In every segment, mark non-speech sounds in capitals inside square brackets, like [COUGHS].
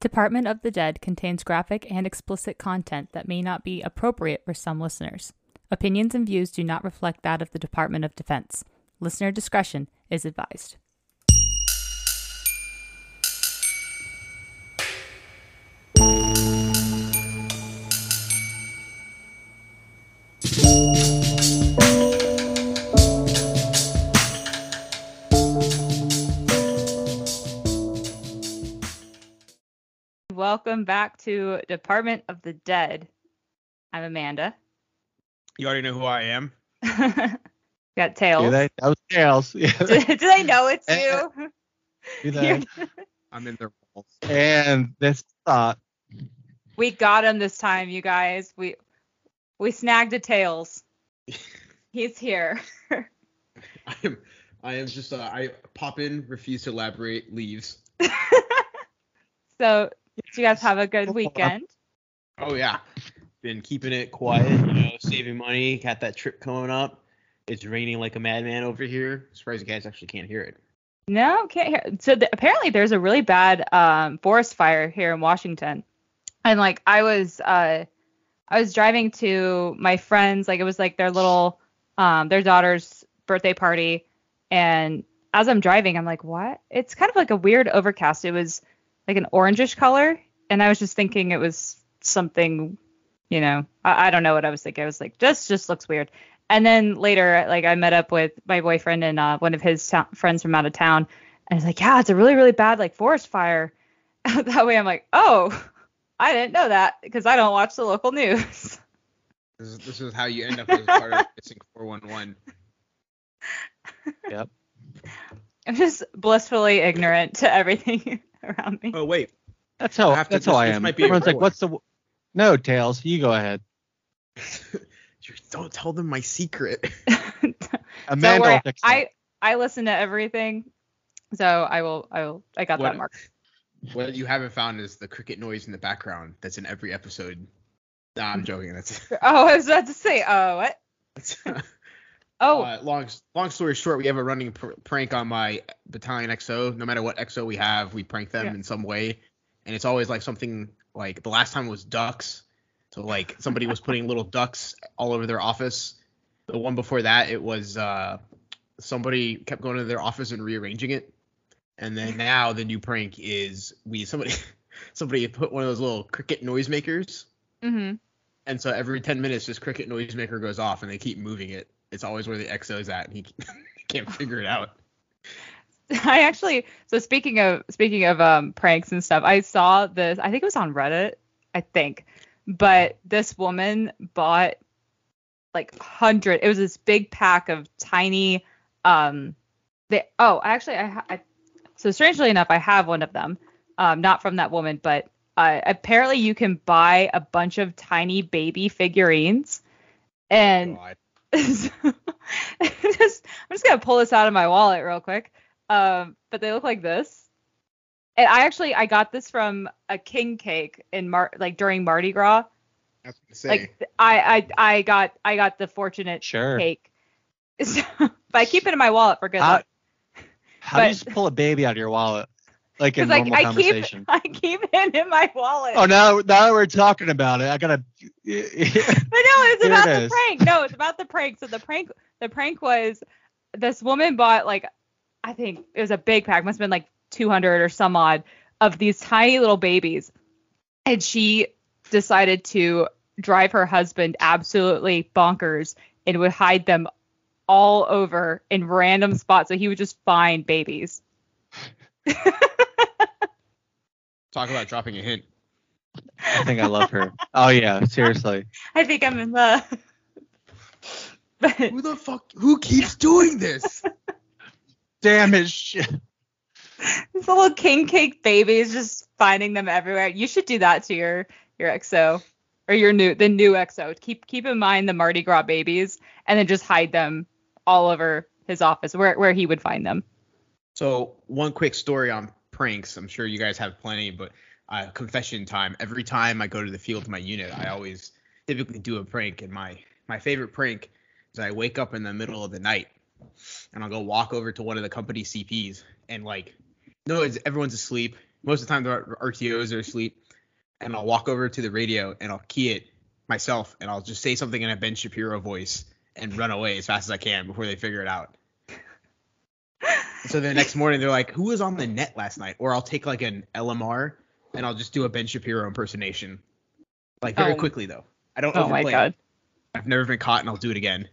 Department of the Dead contains graphic and explicit content that may not be appropriate for some listeners. Opinions and views do not reflect that of the Department of Defense. Listener discretion is advised. Welcome back to Department of the Dead. I'm Amanda. You already know who I am. [LAUGHS] Got Tales. Do they? That was Tales. [LAUGHS] Yeah. do, do they know it's [LAUGHS] you? Do they? I'm in their roles. and this thought. we got him this time, you guys. We we snagged a Tales. He's here. I am. I am just. Uh, I pop in, refuse to elaborate, leaves. so, did you guys have a good weekend? Oh yeah. Been keeping it quiet, you know, saving money. Got that trip coming up. It's raining like a madman over here. Surprised you guys actually can't hear it. No, can't hear. So the, apparently there's a really bad um, forest fire here in Washington, and like I was, uh, I was driving to my friends, like it was like their little, um, their daughter's birthday party, and as I'm driving, I'm like, what? It's kind of like a weird overcast. It was like an orangish color, and I was just thinking it was something, you know, I, I don't know what I was thinking. I was like, this just looks weird. And then later, like I met up with my boyfriend and uh, one of his ta- friends from out of town, and it's like, yeah, it's a really, really bad like forest fire. [LAUGHS] that way, I'm like, oh, [LAUGHS] I didn't know that because I don't watch the local news. [LAUGHS] This is, this is how you end up as part of missing 411. Yep. I'm just blissfully ignorant to everything [LAUGHS] around me. Oh wait. That's how. I have to- that's how this- I am. might be a Everyone's like, "What's the?" w-" No, Tales. You go ahead. [LAUGHS] Don't tell them my secret. [LAUGHS] Amanda Don't worry, will fix that. I I listen to everything, so I will I will I got What- that mark. what you haven't found is the cricket noise in the background that's in every episode. Nah, I'm hmm. joking. That's. Oh, I was about to say, oh what? Oh, Uh, long long story short, we have a running pr- prank on my Battalion XO. No matter what XO we have, we prank them Yeah. in some way, and it's always like something like the last time was ducks. So like somebody was putting little ducks all over their office. The one before that, it was uh, somebody kept going to their office and rearranging it. And then [LAUGHS] now the new prank is we somebody [LAUGHS] somebody put one of those little cricket noisemakers, hmm and so every 10 minutes this cricket noisemaker goes off and they keep moving it. It's always where the XO is at, and he can't [LAUGHS] figure it out. [LAUGHS] I actually so speaking of speaking of um pranks and stuff, I saw this. I think it was on Reddit. I think, but this woman bought like hundred. It was this big pack of tiny. Um, they oh actually I, I so strangely enough I have one of them. Um, not from that woman, but uh, apparently you can buy a bunch of tiny baby figurines, and God. [LAUGHS] just, I'm just gonna pull this out of my wallet real quick. Um, but they look like this. And I actually I got this from a king cake in Mar like during Mardi Gras. I was gonna say. Like I I I got I got the fortunate Sure. cake. So, [LAUGHS] but I keep it in my wallet for good How- luck. How do you but- just pull a baby out of your wallet? Like in normal I keep conversation. [LAUGHS] I keep it in my wallet. Oh, now now that we're talking about it, I gotta. [LAUGHS] But no, it's about it the is. prank. No, it's about the prank. So the prank, the prank was this woman bought like, I think it was a big pack, must have been like 200 or some odd of these tiny little babies, and she decided to drive her husband absolutely bonkers and would hide them all over in random spots, so he would just find babies. [LAUGHS] Talk about dropping a hint. I think I love her. Oh yeah, seriously. [LAUGHS] I think I'm in love. but Who the fuck? Who keeps doing this? Damn it. Shit. These little king cake babies just finding them everywhere. You should do that to your your XO or your new the new XO. Keep keep in mind the Mardi Gras babies and then just hide them all over his office where where he would find them. So one quick story on pranks. I'm sure you guys have plenty, but uh, confession time. Every time I go to the field to my unit, I always typically do a prank. And my my favorite prank is I wake up in the middle of the night and I'll go walk over to one of the company CPs and like, no, it's, everyone's asleep. most of the time the RTOs are asleep, and I'll walk over to the radio and I'll key it myself, and I'll just say something in a Ben Shapiro voice and run away as fast as I can before they figure it out. So the next morning they're like, "Who was on the net last night?" Or I'll take like an LMR and I'll just do a Ben Shapiro impersonation, like very Oh. quickly though. I don't Oh my overplay it. god. I've never been caught, and I'll do it again.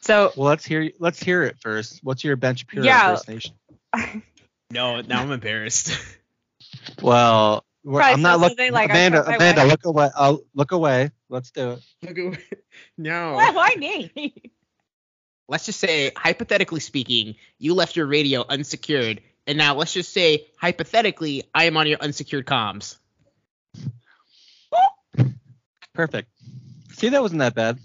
So Well, let's hear let's hear it first. What's your Ben Shapiro Yeah. impersonation? [LAUGHS] No, now I'm embarrassed. [LAUGHS] Well, we're, I'm not looking. like Amanda, cut my Amanda, wire. look away. I'll look away. Let's do it. Look at- [LAUGHS] no. why, why me? Let's just say hypothetically speaking you left your radio unsecured and now let's just say hypothetically i am on your unsecured comms [LAUGHS] Perfect. See, that wasn't that bad.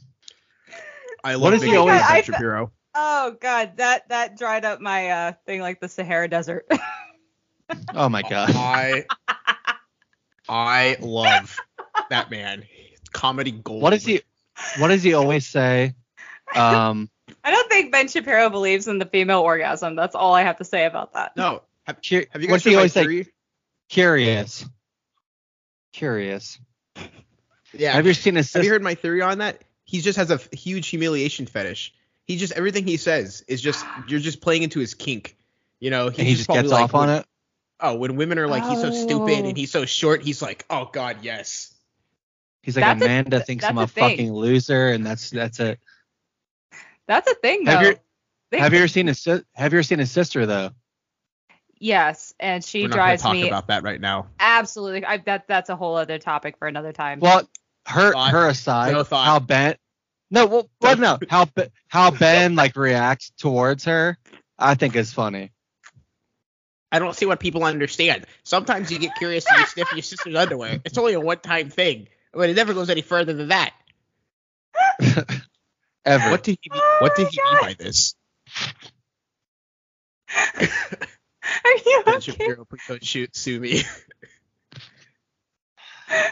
i What love is he always- Ben I- shapiro [LAUGHS] Oh god, that that dried up my uh thing like the Sahara Desert. [LAUGHS] Oh my god. i i love that man comedy gold What does he? What does he always say? Um, I don't think Ben Shapiro believes in the female orgasm. That's all I have to say about that. no have, have you what's guys he heard my always say? theory? Curious. Curious. yeah Have you seen his have you heard my theory on that he just has a f- huge humiliation fetish he just everything he says is just you're just playing into his kink you know and he just gets off on it. Oh, when women are like, he's so stupid Oh. and he's so short, he's like, oh god, yes. He's like That's a- Amanda thinks I'm a a fucking loser, and that's that's it. That's a thing though. Have you They- have you ever seen his si- Have you ever seen his sister though? Yes, and she We're not gonna drives talk me about that right now. absolutely. I, that that's a whole other topic for another time. Well, her Thought. her aside, No thought. how Ben no, well, well no, [LAUGHS] how how Ben like reacts towards her, I think is funny. I don't see what people understand. Sometimes you get curious and you sniff your sister's underwear. It's only a one-time thing, but it never goes any further than that. [LAUGHS] Ever. What did he? Mean, Oh what did my he mean by this? [LAUGHS] Are you Ben okay? Shapiro, please don't shoot, sue me. [LAUGHS]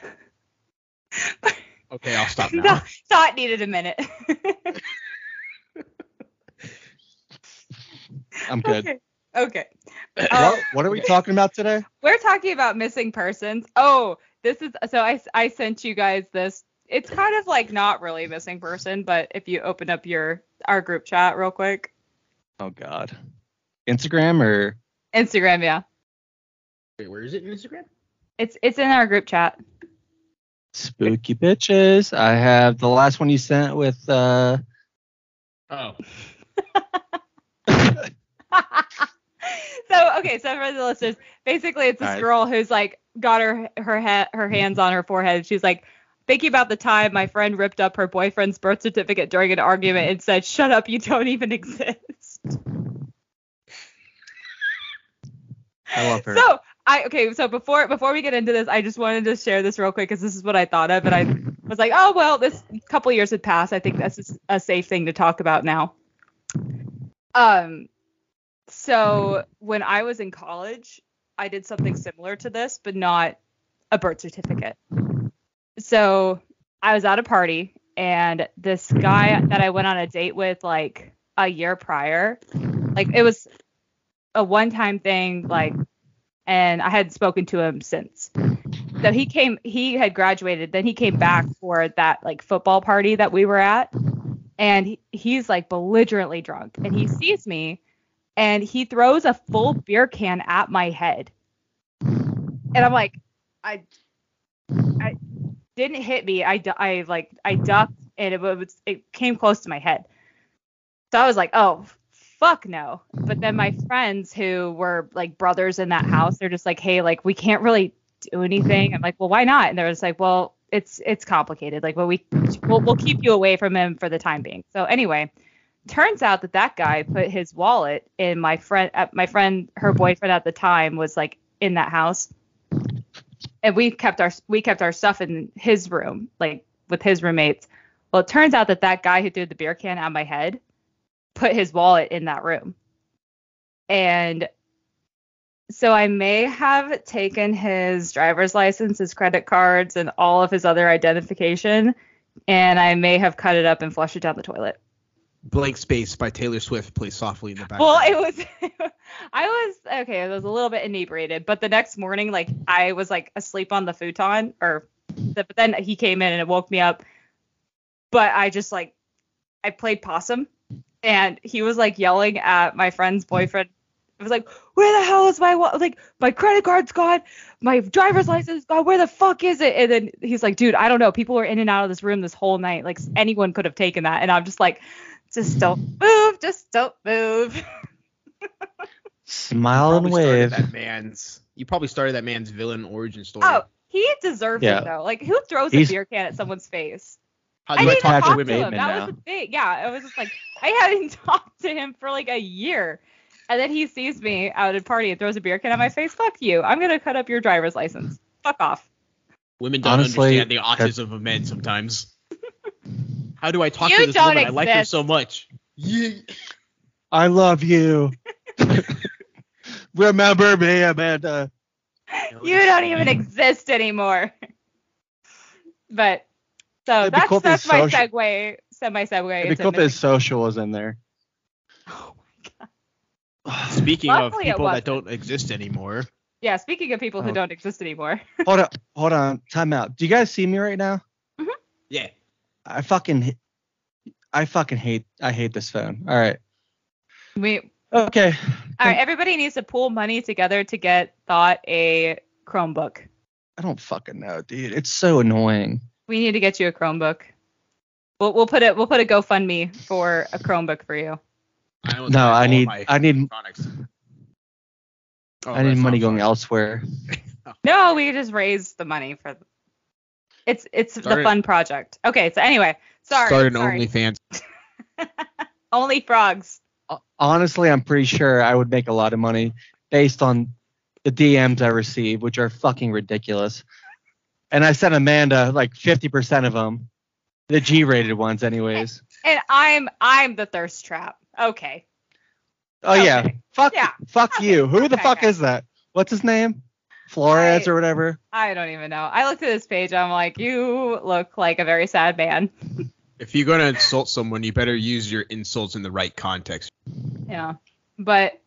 okay, I'll stop now. No, thought needed a minute. [LAUGHS] I'm good. okay. Okay. [CLEARS THROAT] What, Um, what are we talking about today? we're talking about missing persons. Oh, this is so I I sent you guys this. It's kind of like not really missing person, but if you open up your our group chat real quick, Oh God. Instagram or Instagram, yeah, Wait, where is it in Instagram? it's it's in our group chat. spooky bitches? I have the last one you sent with uh Oh, [LAUGHS] so okay, so for the listeners, basically it's this Alright. girl who's like got her her head her hands on her forehead. She's like thinking about the time my friend ripped up her boyfriend's birth certificate during an argument and said, "Shut up, you don't even exist." I love her. So I okay, so before before we get into this, I just wanted to share this real quick because this is what I thought of, and I was like, oh well, this couple years had passed. I think that's a safe thing to talk about now. Um, so when I was in college, I did something similar to this, but not a birth certificate. So I was at a party, and this guy that I went on a date with like a year prior, like it was a one-time thing, like and I hadn't spoken to him since. So he came, he had graduated, then he came back for that like football party that we were at, and he, he's like belligerently drunk, and he sees me, and he throws a full beer can at my head, and I'm like, I, I didn't hit me, I, I like, I ducked, and it was, it came close to my head, so I was like, oh fuck no. But then my friends who were like brothers in that house, they're just like, hey, like we can't really do anything. I'm like, well, why not? And they're just like, well, it's it's complicated. Like, well, we we'll, we'll keep you away from him for the time being. So anyway, turns out that that guy put his wallet in my friend, uh, my friend, her boyfriend at the time was like in that house, and we kept our we kept our stuff in his room, like with his roommates. Well, it turns out that that guy who threw the beer can at my head put his wallet in that room. And so I may have taken his driver's license, his credit cards, and all of his other identification, and I may have cut it up and flushed it down the toilet. Blank Space by Taylor Swift plays softly in the background. Well, it was [LAUGHS] I was okay, I was a little bit inebriated, but the next morning like I was like asleep on the futon or but then he came in and it woke me up. But I just like I played possum and he was like yelling at my friend's boyfriend. It was like, "Where the hell is my like my credit card's gone, my driver's license gone. Where the fuck is it?" And then he's like, "Dude, I don't know. People were in and out of this room this whole night. Like anyone could have taken that." And I'm just like, "Just don't move. Just don't move." Smile and Probably started wave. That man's. You probably started that man's villain origin story. Oh, he deserves Yeah. it though. Like who throws He's- a beer can at someone's face? How I do I, didn't talk talk to to him. That now. was the thing. Yeah, it was just like I hadn't [LAUGHS] talked to him for like a year. And then he sees me out at a party and throws a beer can at my face. Fuck you. I'm gonna cut up your driver's license. Fuck off. Women don't Honestly, understand the autism of men sometimes. [LAUGHS] How do I talk You to this don't woman? I like her so much. Yeah. I love you. [LAUGHS] Remember me, Amanda. You don't even exist anymore. But so It'd that's cool if that's my social- segue. Semi segue. It'd be cool if his social was in there. Oh Speaking of Luckily it people that don't exist anymore, Yeah. Speaking of people who Oh. don't exist anymore. [LAUGHS] hold on, hold on, time out. Do you guys see me right now? Mm-hmm. yeah. I fucking, I fucking hate, I hate this phone. All right, We okay. all right. Everybody needs to pool money together to get thought a Chromebook. I don't fucking know, dude. It's so annoying. We need to get you a Chromebook. We'll we'll put it we'll put a GoFundMe for a Chromebook for you. I don't No, I need, I need. Oh, I need money going fun. elsewhere. [LAUGHS] No, we just raised the money for. It's it's the fun project. Okay, so anyway, sorry. Start an sorry. OnlyFans. [LAUGHS] Only frogs. Honestly, I'm pretty sure I would make a lot of money based on the DMs I receive, which are fucking ridiculous. And I sent Amanda like 50% of them, the G-rated ones, anyways. And I'm I'm the thirst trap. Okay. Oh yeah, fuck, Yeah. fuck Okay. you. Who the fuck okay. is that? What's his name? Flores I- or whatever. I don't even know. I looked at this page. I'm like, you look like a very sad man. If you're gonna insult someone, you better use your insults in the right context. Yeah. But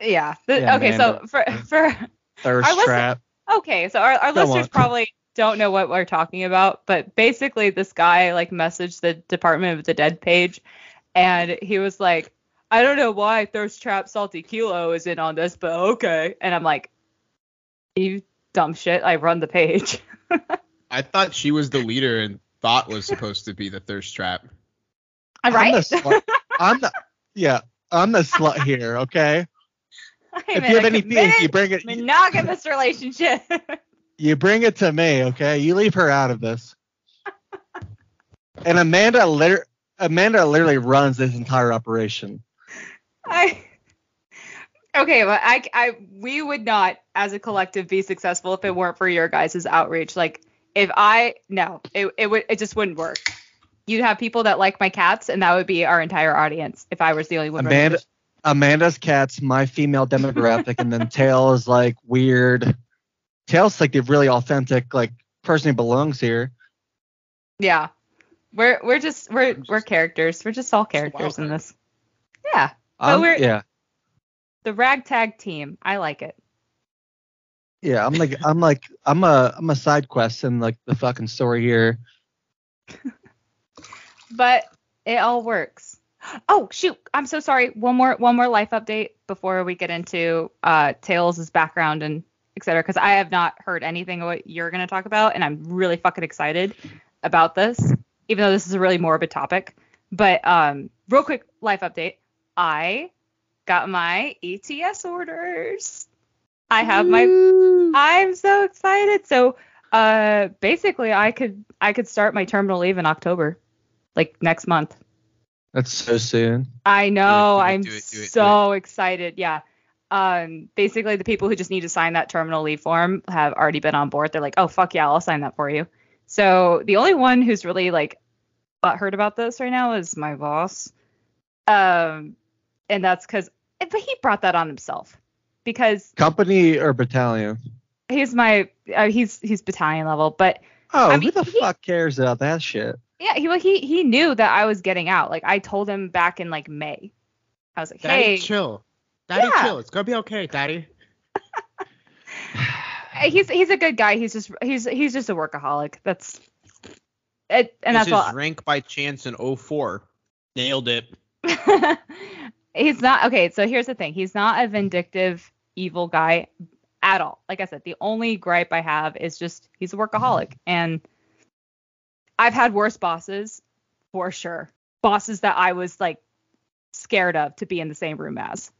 yeah. The- Yeah, okay, so for [LAUGHS] for Thirst Our listen- Okay, so our, our Go listeners on. probably don't know what we're talking about, but basically this guy like messaged the Department of the Dead page and he was like, I don't know why Thirst Trap Salty Kilo is in on this, but okay. And I'm like, you dumb shit, I run the page. [LAUGHS] I thought she was the leader and thought was supposed to be the thirst trap. I'm right? the slut. I'm the yeah. I'm the slut here. Okay. [LAUGHS] I'm if you have a any beef, you bring it. monogamous relationship. [LAUGHS] You bring it to me. Okay. You leave her out of this. And Amanda liter- Amanda literally runs this entire operation. I okay, but I, I, we would not, as a collective, be successful if it weren't for your guys' outreach. Like, if I, no, it, it would, it just wouldn't work. You'd have people that like my cats, and that would be our entire audience. If I was the only one. Amanda Amanda's cat's my female demographic, and then Tail is like weird. Tail's like the really authentic like person who belongs here. yeah, we're we're just we're we're characters. We're just all characters in this. Yeah, But I'm- we're- yeah, the ragtag team. I like it. yeah. I'm like I'm like I'm a I'm a side quest in like the fucking story here. [LAUGHS] but it all works. Oh shoot! I'm so sorry. One more one more life update before we get into uh Tales' background and etc. Because I have not heard anything of what you're gonna talk about, and I'm really fucking excited about this, even though this is a really morbid topic. But um, real quick life update. I got my ETS orders. I have my I'm so excited. So uh basically I could I could start my terminal leave in October. Like next month. That's so soon. I know. do it, I'm do it, do it, do so excited. Yeah. Um basically the people who just need to sign that terminal leave form have already been on board. They're like, "Oh fuck yeah, I'll sign that for you." So the only one who's really like heard about this right now is my boss. Um and that's cuz but he brought that on himself because Company or battalion? he's my uh, he's he's battalion level, but Oh, I who mean, the he- fuck cares about that shit? Yeah, he well, he he knew that I was getting out. Like I told him back in like May. I was like, Daddy, hey, chill. Daddy, Yeah. chill. It's gonna be okay, Daddy. [LAUGHS] he's he's a good guy. He's just he's he's just a workaholic. That's it, and this that's all. is rank by chance in 04. Nailed it. [LAUGHS] he's not okay. So here's the thing. He's not a vindictive evil guy at all. Like I said, the only gripe I have is just he's a workaholic, mm-hmm. and I've had worse bosses for sure. Bosses that I was like scared of to be in the same room as.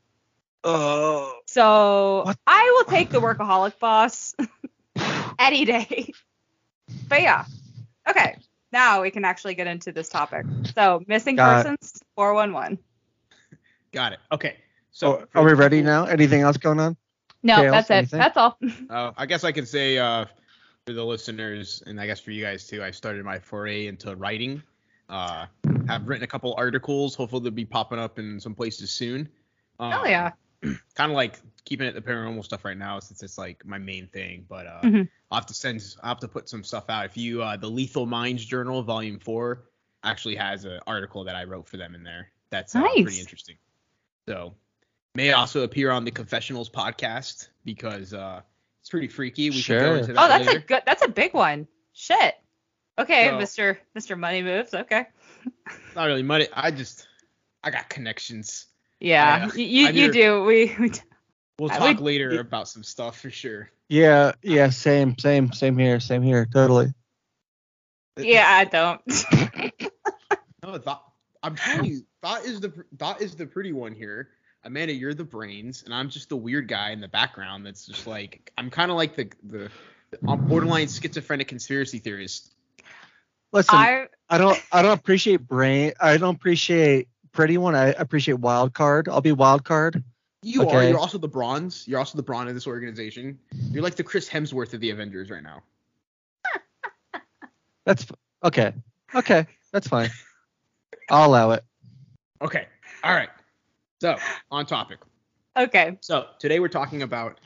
Oh. So What? I will take the workaholic boss [LAUGHS] any day. But yeah. Okay. Now we can actually get into this topic. So missing Got persons 411. Got it. Okay. So So, are we ready now? Anything else going on? No, Chaos, that's it. That's all. [LAUGHS] Uh, I guess I can say uh, for the listeners, and I guess for you guys too, I started my foray into writing. Uh, have written a couple articles. Hopefully they'll be popping up in some places soon. Um, Oh yeah. [CLEARS THROAT] Kind of like keeping it the paranormal stuff right now since it's like my main thing. But uh, Mhm. I'll have to send. I'll have to put some stuff out. If you uh, the Lethal Minds Journal, Volume Four, actually has an article that I wrote for them in there. That's uh, Nice. pretty interesting. So may also appear on the Confessionals podcast because uh, it's pretty freaky. We can Sure. go into that Oh, that's later. a good. That's a big one. Shit. Okay, So- Mr. Mr. Money moves. Okay. [LAUGHS] Not really money. I just I got connections. Yeah, Yeah. y- you I you do. We, we We'll talk would- later about some stuff for sure. Yeah, yeah, same, same, same here, same here, totally. yeah, I don't. [LAUGHS] No, thought I'm telling you, thought is the thought is the pretty one here. Amanda, you're the brains, and I'm just the weird guy in the background. That's just like I'm kind of like the the I'm borderline schizophrenic conspiracy theorist. Listen, I, I don't, I don't appreciate brain. I don't appreciate pretty one. I appreciate wild card. I'll be wild card. You are. You're also the bronze. You're also the brawn of this organization. You're like the Chris Hemsworth of the Avengers right now. That's okay. Okay, that's fine. I'll allow it. Okay. All right. So on topic. okay. So today we're talking about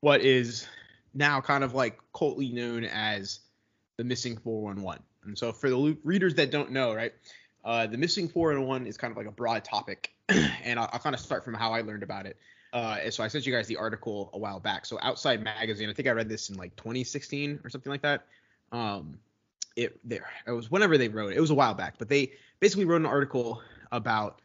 what is now kind of like cultly known as the missing 411. And so for the lo- readers that don't know, right, uh, the missing 411 is kind of like a broad topic, [CLEARS THROAT] and I'll, I'll kind of start from how I learned about it. Uh, and so I sent you guys the article a while back. So Outside Magazine, I think I read this in like 2016 or something like that. Um, it there it was whenever they wrote it. It was a while back, but they basically wrote an article about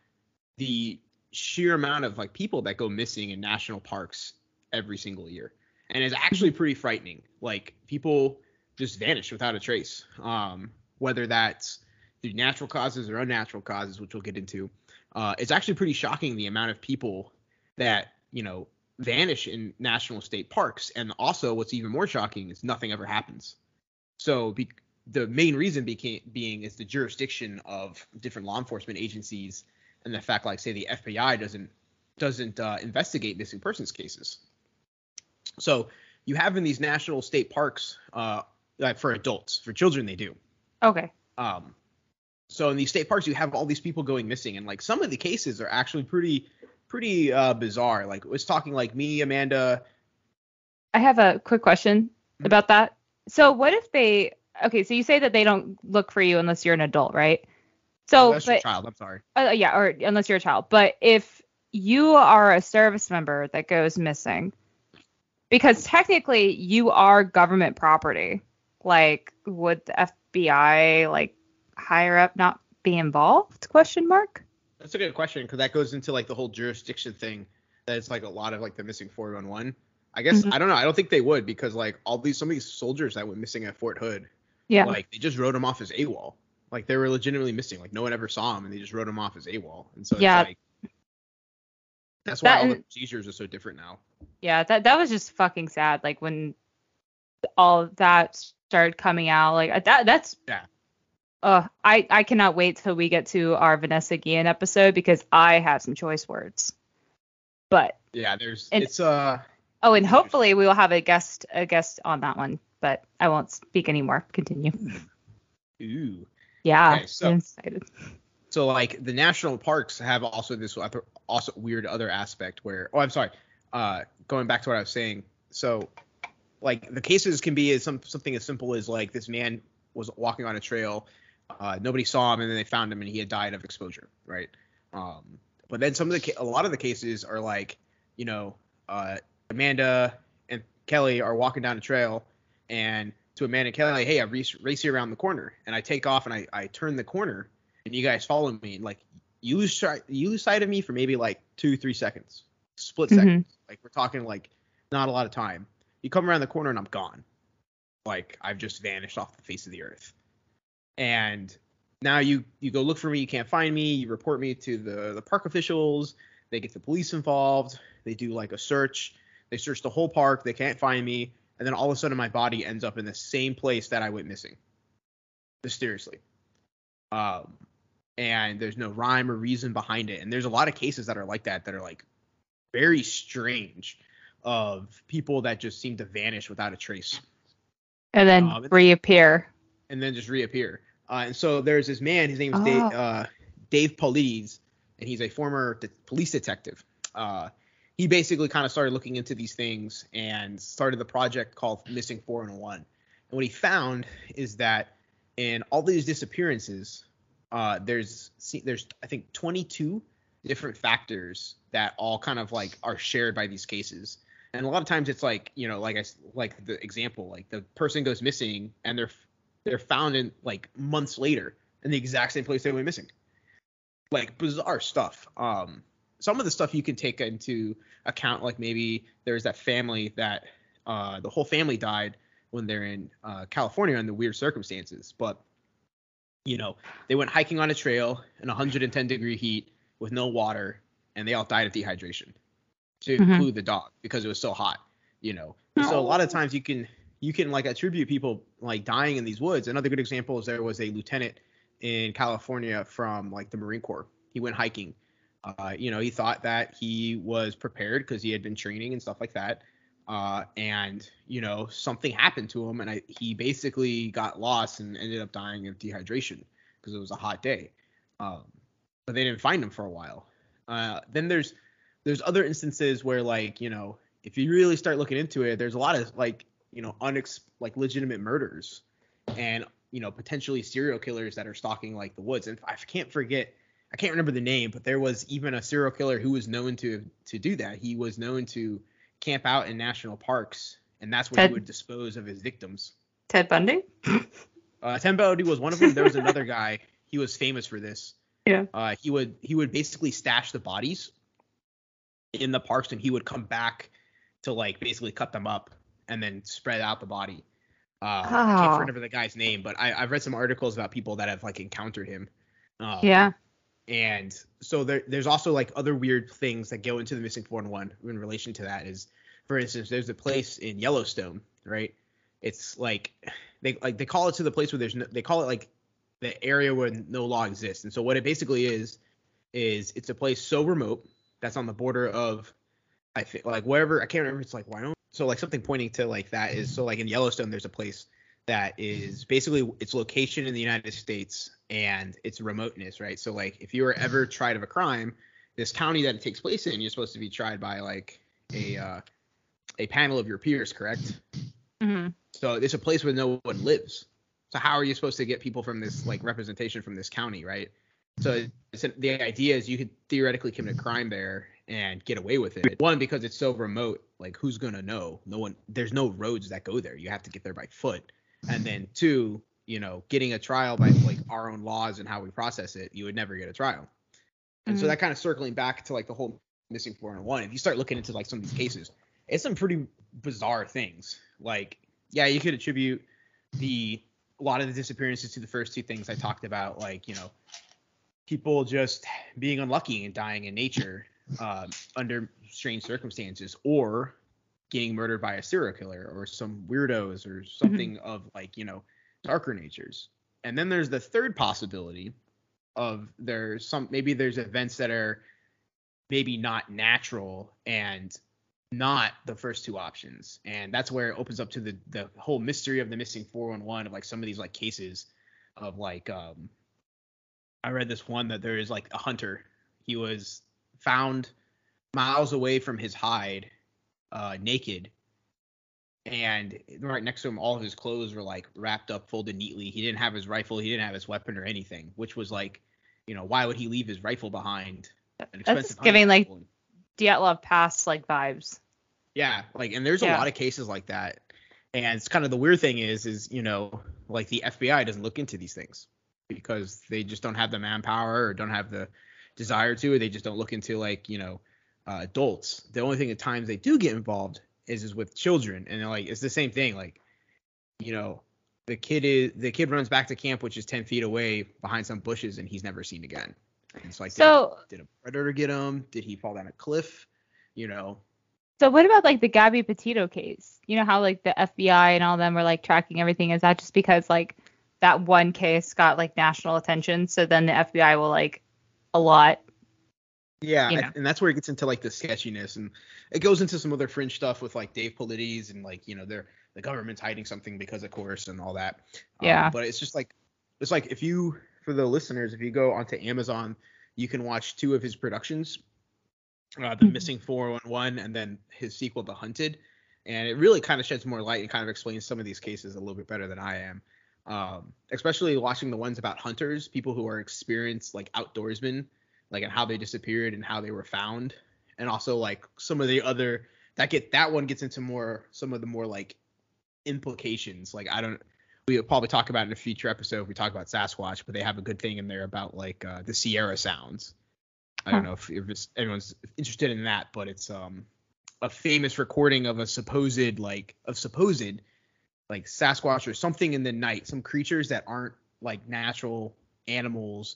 the sheer amount of like people that go missing in national parks every single year. And it's actually pretty frightening. Like people just vanish without a trace um whether that's through natural causes or unnatural causes which we'll get into. Uh it's actually pretty shocking the amount of people that you know vanish in national state parks. And also what's even more shocking is nothing ever happens. So be- the main reason became being is the jurisdiction of different law enforcement agencies and the fact like say the FBI doesn't doesn't uh, investigate missing persons cases. So you have in these national state parks uh, like for adults, for children they do. Okay. Um, so in these state parks you have all these people going missing and like some of the cases are actually pretty pretty uh, bizarre. Like was talking like me, Amanda. I have a quick question Mhm. about that. So what if they? Okay, so you say that they don't look for you unless you're an adult, right? So, that's your but child. I'm sorry. uh, yeah, or unless you're a child. But if you are a service member that goes missing, because technically you are government property, like would the FBI like higher up not be involved? Question mark. That's a good question because that goes into like the whole jurisdiction thing. That it's like a lot of like the missing 411. I guess Mhm. I don't know. I don't think they would because like all these some of these soldiers that went missing at Fort Hood, Yeah. like they just wrote him off as AWOL. Like they were legitimately missing. Like no one ever saw him, and they just wrote him off as AWOL. And so Yeah. like that's why That all the procedures are so different now. Yeah, that that was just fucking sad. Like when all that started coming out, like uh, that that's Yeah. Uh, I I cannot wait till we get to our Vanessa Guillen episode because I have some choice words. But Yeah, there's And- it's uh oh, and hopefully we will have a guest a guest on that one. But I won't speak anymore. Continue. ooh. Yeah, Okay, so- I'm excited. So like the national parks have also this other also weird other aspect where oh I'm sorry, uh going back to what I was saying. So like the cases can be as some something as simple as like this man was walking on a trail, Uh, nobody saw him, and then they found him, and he had died of exposure, right? Um, but then some of the a lot of the cases are like, you know, uh, Amanda and Kelly are walking down a trail, and to Amanda and Kelly, like, hey, I race, race you around the corner, and I take off and I, I turn the corner, and you guys follow me, and like you lose sight, you lose sight of me for maybe like two, three seconds, split Mhm. seconds. Like we're talking like not a lot of time. You come around the corner and I'm gone. Like I've just vanished off the face of the earth. And now you you go look for me, you can't find me, you report me to the the park officials, they get the police involved, they do like a search, they search the whole park, they can't find me, and then all of a sudden my body ends up in the same place that I went missing. Mysteriously. Um and there's no rhyme or reason behind it. And there's a lot of cases that are like that that are like very strange of people that just seem to vanish without a trace And then Um, reappear. and then just reappear. Uh, and so there's this man, his name is Dave, Oh. uh, Dave Paulides, and he's a former de- police detective. Uh, he basically kind of started looking into these things and started the project called Missing 411. And what he found is that in all these disappearances, uh, there's there's I think 22 different factors that all kind of like are shared by these cases. And a lot of times it's like you know like I like the example like the person goes missing and they're they're found in like months later in the exact same place they went missing. Like bizarre stuff. Um, some of the stuff you can take into account, like maybe there's that family that uh, the whole family died when they're in uh, California under weird circumstances, but you know they went hiking on a trail in 110 degree heat with no water, and they all died of dehydration, to Mhm. include the dog because it was so hot. You know, so a lot of times you can you can like attribute people like dying in these woods. Another good example is there was a lieutenant in California from like the Marine Corps. He went hiking. Uh, you know, he thought that he was prepared because he had been training and stuff like that. Uh, and you know, something happened to him, and I, he basically got lost and ended up dying of dehydration because it was a hot day. Um, but they didn't find him for a while. Uh, then there's there's other instances where like you know if you really start looking into it, there's a lot of like you know unex like legitimate murders and you know potentially serial killers that are stalking like the woods. And I can't forget, I can't remember the name, but there was even a serial killer who was known to to do that. He was known to camp out in national parks, and that's where Ted- he would dispose of his victims. Ted Bundy? Uh, Ted Bundy was one of them. There was another guy. He was famous for this. Yeah. Uh, he would he would basically stash the bodies in the parks, and he would come back to like basically cut them up and then spread out the body. Uh, I Oh. can't remember the guy's name, but I, I've read some articles about people that have like encountered him. Um, Yeah. And so there, there's also like other weird things that go into the missing 411 in relation to that is for instance there's a place in yellowstone right? It's like they like they call it to the place where there's no, they call it like the area where no law exists. And so what it basically is is it's a place so remote that's on the border of i think like wherever i can't remember it's like wyoming. So like something pointing to like that is so like in yellowstone there's a place that is basically its location in the United States and its remoteness, right? So like if you were ever tried of a crime, this county that it takes place in, you're supposed to be tried by like a uh, a panel of your peers, correct? hmm So it's a place where no one lives. So how are you supposed to get people from this like representation from this county, right? So it's, the idea is you could theoretically commit a crime there and get away with it. One because it's so remote, like who's gonna know? No one. There's no roads that go there. You have to get there by foot. And then two, you know, getting a trial by like our own laws and how we process it, you would never get a trial. And so Mhm. that kind of circling back to like the whole missing 411. If you start looking into like some of these cases, it's some pretty bizarre things. Like, yeah, you could attribute the a lot of the disappearances to the first two things I talked about, like you know, people just being unlucky and dying in nature um, under strange circumstances, or getting murdered by a serial killer or some weirdos or something of like you know darker natures. And then there's the third possibility of there's some maybe there's events that are maybe not natural and not the first two options. And that's where it opens up to the the whole mystery of the missing 411 of like some of these like cases of like um i read this one that there is like a hunter. He was found miles away from his hide uh naked and right next to him, all of his clothes were like wrapped up, folded neatly. He didn't have his rifle, he didn't have his weapon or anything, which was like, you know, why would he leave his rifle behind? That's giving, like, rifle? Dyatlov Pass like vibes. Yeah, like and there's a lot of cases like that. And it's kind of the weird thing is is, you know, like the FBI doesn't look into these things because they just don't have the manpower or don't have the desire to or they just don't look into like, you know, uh, adults. The only thing at times they do get involved is is with children and like it's the same thing like you know, the kid is the kid runs back to camp which is 10 feet away behind some bushes and he's never seen again. And it's like did- So did a predator get him? Did he fall down a cliff? You know, so what about like the Gabby Petito case? You know how like the FBI and all them were like tracking everything. Is that just because like that one case got like national attention, so then the FBI will like a lot? Yeah, you know. and that's where it gets into like the sketchiness, and it goes into some other fringe stuff with like Dave Paulides and like you know they're the government's hiding something because of course and all that. Um, Yeah. but it's just like it's like if you for the listeners, if you go onto Amazon, you can watch two of his productions, uh, the Mhm. Missing 411 and then his sequel, The Hunted, and it really kind of sheds more light and kind of explains some of these cases a little bit better than I am. Um, especially watching the ones about hunters, people who are experienced like outdoorsmen, like and how they disappeared and how they were found, and also like some of the other that get that one gets into more some of the more like implications. Like I don't we'll probably talk about in a future episode if we talk about Sasquatch, but they have a good thing in there about like uh, the Sierra sounds. I don't Huh. know if, if anyone's interested in that, but it's um a famous recording of a supposed like of supposed like Sasquatch or something in the night, some creatures that aren't like natural animals,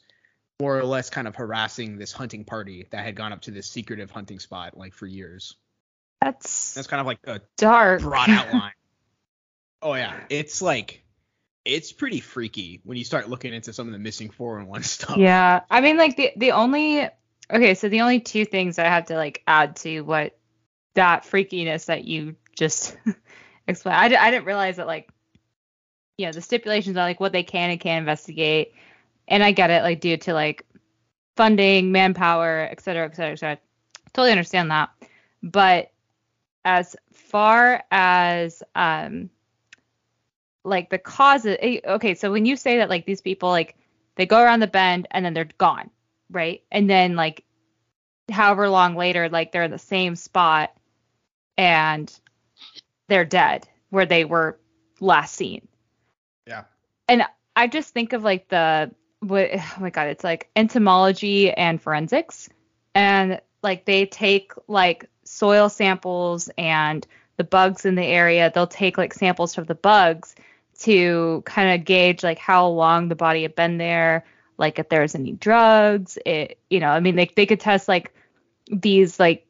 more or less kind of harassing this hunting party that had gone up to this secretive hunting spot like for years. That's, That's kind of like a dark. broad [LAUGHS] outline. oh yeah, it's like it's pretty freaky when you start looking into some of the missing 411 [LAUGHS] stuff. Yeah, I mean, like the the only okay, so the only two things I have to like add to what that freakiness that you just [LAUGHS] explained. I, I didn't realize that like, you know, the stipulations are like what they can and can't investigate, and I get it, like due to like funding, manpower, et cetera, et cetera, et cetera. Totally understand that, but as far as um like the causes eh, okay so when you say that like these people like they go around the bend and then they're gone right and then like however long later like they're in the same spot and they're dead where they were last seen Yeah. and i just think of like the what [SIGHS] oh my god it's like entomology and forensics. And like they take like soil samples and the bugs in the area. They'll take like samples from the bugs to kind of gauge like how long the body had been there like if there's any drugs. It you know i mean they, they could test like these like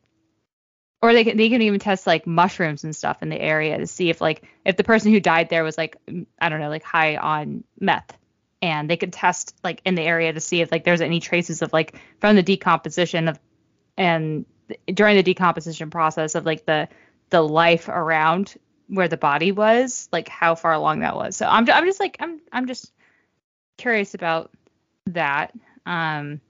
or they can they can even test like mushrooms and stuff in the area to see if like if the person who died there was like i don't know like high on meth and they could test like in the area to see if like there's any traces of like from the decomposition of and during the decomposition process of like the the life around where the body was like how far along that was. So i'm, I'm just like i'm i'm just curious about that. Um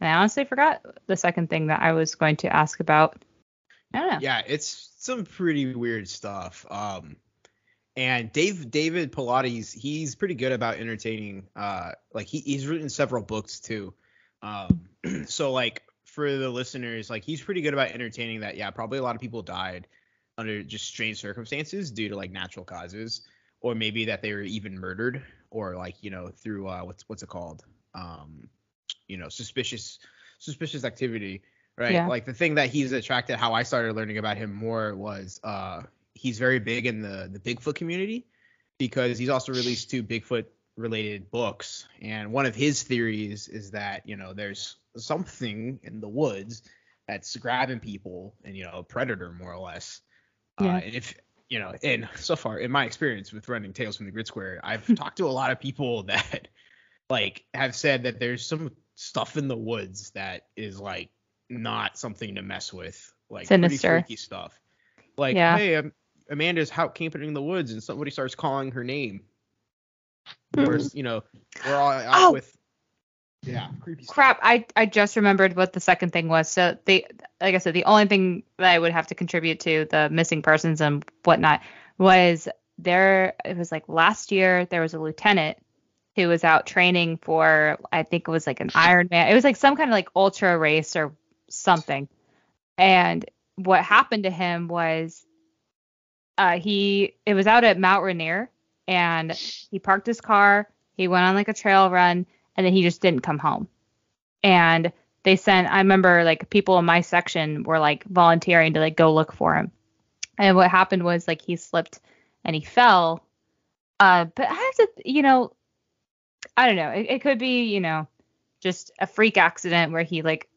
and i honestly forgot the second thing that i was going to ask about. I don't know. Yeah, it's some pretty weird stuff. Um, and Dave David Paulides, he's pretty good about entertaining. Uh, like he, he's written several books too. Um, [CLEARS THROAT] so like for the listeners, like he's pretty good about entertaining. That yeah, probably a lot of people died under just strange circumstances due to like natural causes, or maybe that they were even murdered, or like you know through uh, what's what's it called? Um, you know, suspicious suspicious activity right? Yeah. Like the thing that he's attracted, how I started learning about him more was uh he's very big in the the Bigfoot community because he's also released two Bigfoot related books, and one of his theories is that you know there's something in the woods that's grabbing people and you know a predator more or less. Yeah. Uh, and if you know, and so far in my experience with running Tales from the Grid Square, I've [LAUGHS] talked to a lot of people [LAUGHS] that like have said that there's some stuff in the woods that is like not something to mess with, like Sinister. pretty freaky stuff. Like, Yeah. hey, um, Amanda's out camping in the woods, and somebody starts calling her name. Hmm. Or you know, we're all out Oh. with. Yeah, creepy stuff. crap i i just remembered what the second thing was so the like i said the only thing that i would have to contribute to the missing persons and whatnot was there it was like last year there was a lieutenant who was out training for I think it was like an Ironman. It was like some kind of like ultra race or something. And what happened to him was uh he it was out at Mount Rainier and he parked his car, he went on like a trail run and then he just didn't come home. And they sent I remember like people in my section were like volunteering to like go look for him. And what happened was like he slipped and he fell. Uh, but I have to, you know, I don't know. It, it could be, you know, just a freak accident where he like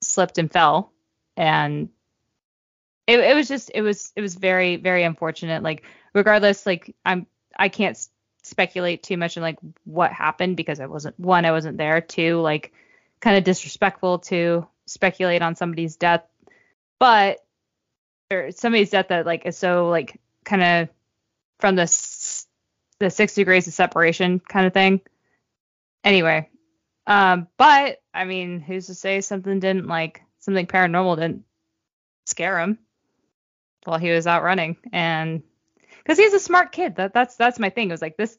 slipped and fell, and it, it was just, it was, it was very, very unfortunate. Like, regardless, like I'm, I can't speculate too much on like what happened because I wasn't one, I wasn't there. Two, like, kind of disrespectful to speculate on somebody's death, but or somebody's death that like is so like kind of from the s- the six degrees of separation kind of thing. Anyway, um, but I mean, who's to say something didn't like something paranormal didn't scare him while he was out running and because he's a smart kid. That that's that's my thing. It was like this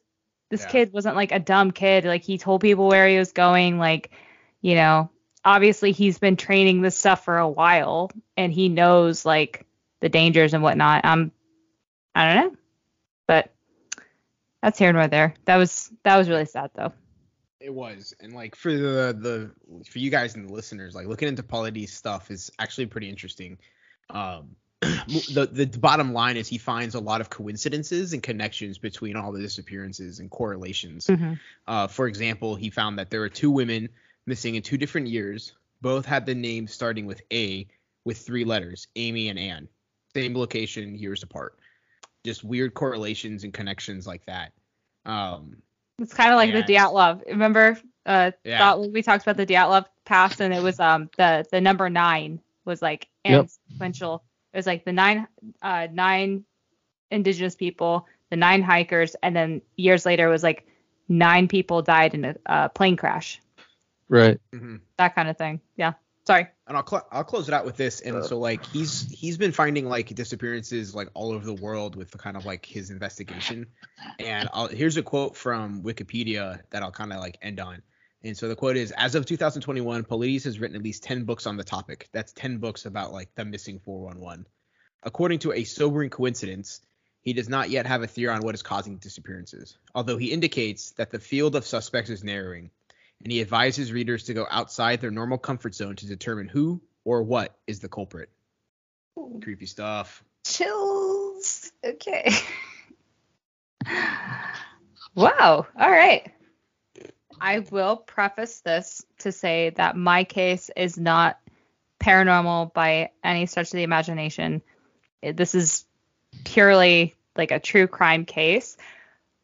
this Yeah. kid wasn't like a dumb kid. Like he told people where he was going. Like you know, obviously he's been training this stuff for a while and he knows like the dangers and whatnot. Um, I don't know, but that's here nor there. That was that was really sad though. It was, and like for the the for you guys and the listeners, like looking into Paulides' stuff is actually pretty interesting. Um, the the bottom line is he finds a lot of coincidences and connections between all the disappearances and correlations. Uh, for example, he found that there were two women missing in two different years. Both had the name starting with A with three letters, Amy and Anne. Same location, years apart. Just weird correlations and connections like that. Um, It's kind of like Yeah. the Dyatlov. Remember, uh, Yeah. thought we talked about the Dyatlov pass, and it was um the the number nine was like Yep. sequential. It was like the nine uh nine indigenous people, the nine hikers, and then years later it was like nine people died in a uh, plane crash. Right. mhm. That kind of thing. Yeah. Sorry. and I'll cl- I'll close it out with this. And so like he's he's been finding like disappearances like all over the world with the kind of like his investigation. And I'll, here's a quote from Wikipedia that I'll kind of like end on. And so the quote is: As of 2021, Paulides has written at least 10 books on the topic. That's 10 books about like the missing 411. According to a sobering coincidence, he does not yet have a theory on what is causing disappearances, although he indicates that the field of suspects is narrowing and he advises readers to go outside their normal comfort zone to determine who or what is the culprit. Creepy stuff. Chills. Okay. [LAUGHS] wow. All right. I will preface this to say that my case is not paranormal by any stretch of the imagination. This is purely like a true crime case,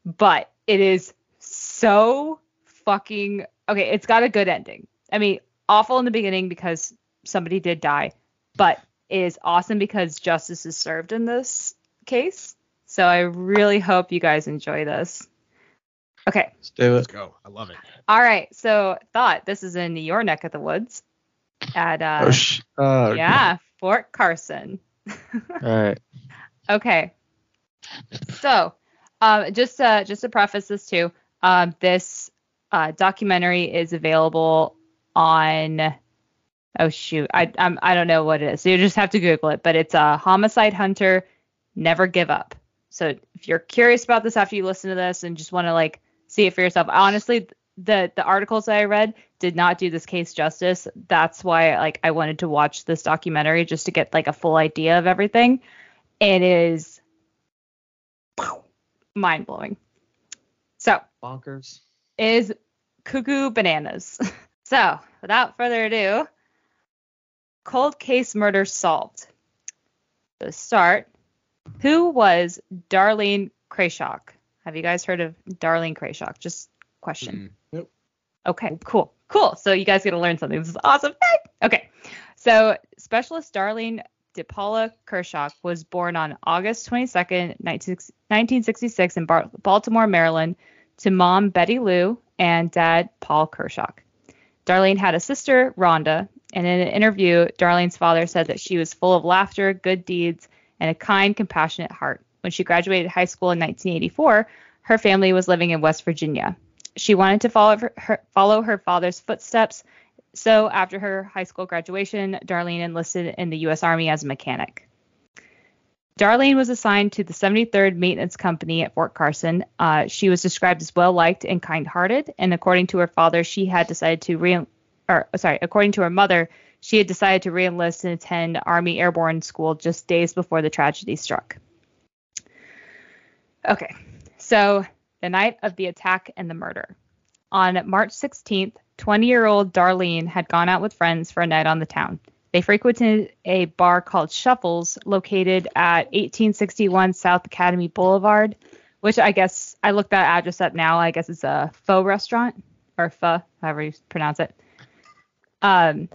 but it is so fucking okay. It's got a good ending. I mean, awful in the beginning because somebody did die, but is awesome because justice is served in this case. So I really hope you guys enjoy this. Okay. Let's do it. Let's go. I love it. All right. So thought this is in your neck of the woods at uh Oh, sh- oh, yeah, Fort Carson. [LAUGHS] All right. Okay. So, um, just uh, just to preface this too, um, this uh, documentary is available on. Oh shoot, I I'm, I don't know what it is. So you just have to Google it, but it's a uh, homicide hunter, never give up. So if you're curious about this after you listen to this and just want to like see it for yourself, honestly, the the articles that I read did not do this case justice. That's why like I wanted to watch this documentary just to get like a full idea of everything. It is mind blowing. So Bonkers. is cuckoo bananas. [LAUGHS] so without further ado, cold case murder solved. To start, who was Darlene Krashoc? Have you guys heard of Darlene Krashoc? Just question. Mm. Okay, cool. Cool. So you guys get to learn something. This is awesome. Okay. So specialist Darlene DePaula Krashoc was born on August 22nd, 1966 in Bar- Baltimore, Maryland, to mom Betty Lou and dad Paul Krashoc. Darlene had a sister, Rhonda, and in an interview, Darlene's father said that she was full of laughter, good deeds, and a kind, compassionate heart. When she graduated high school in 1984, her family was living in West Virginia. She wanted to follow her, follow her father's footsteps, so after her high school graduation, Darlene enlisted in the U.S. Army as a mechanic. Darlene was assigned to the 73rd Maintenance Company at Fort Carson. Uh, she was described as well liked and kind-hearted, and according to her father, she had decided to re, or sorry, according to her mother, she had decided to reenlist and attend Army Airborne School just days before the tragedy struck. Okay, so the night of the attack and the murder. On March 16th, 20 year old Darlene had gone out with friends for a night on the town. They frequented a bar called Shuffles, located at 1861 South Academy Boulevard, which I guess I looked that address up now. I guess it's a faux restaurant or pho, however you pronounce it. Um,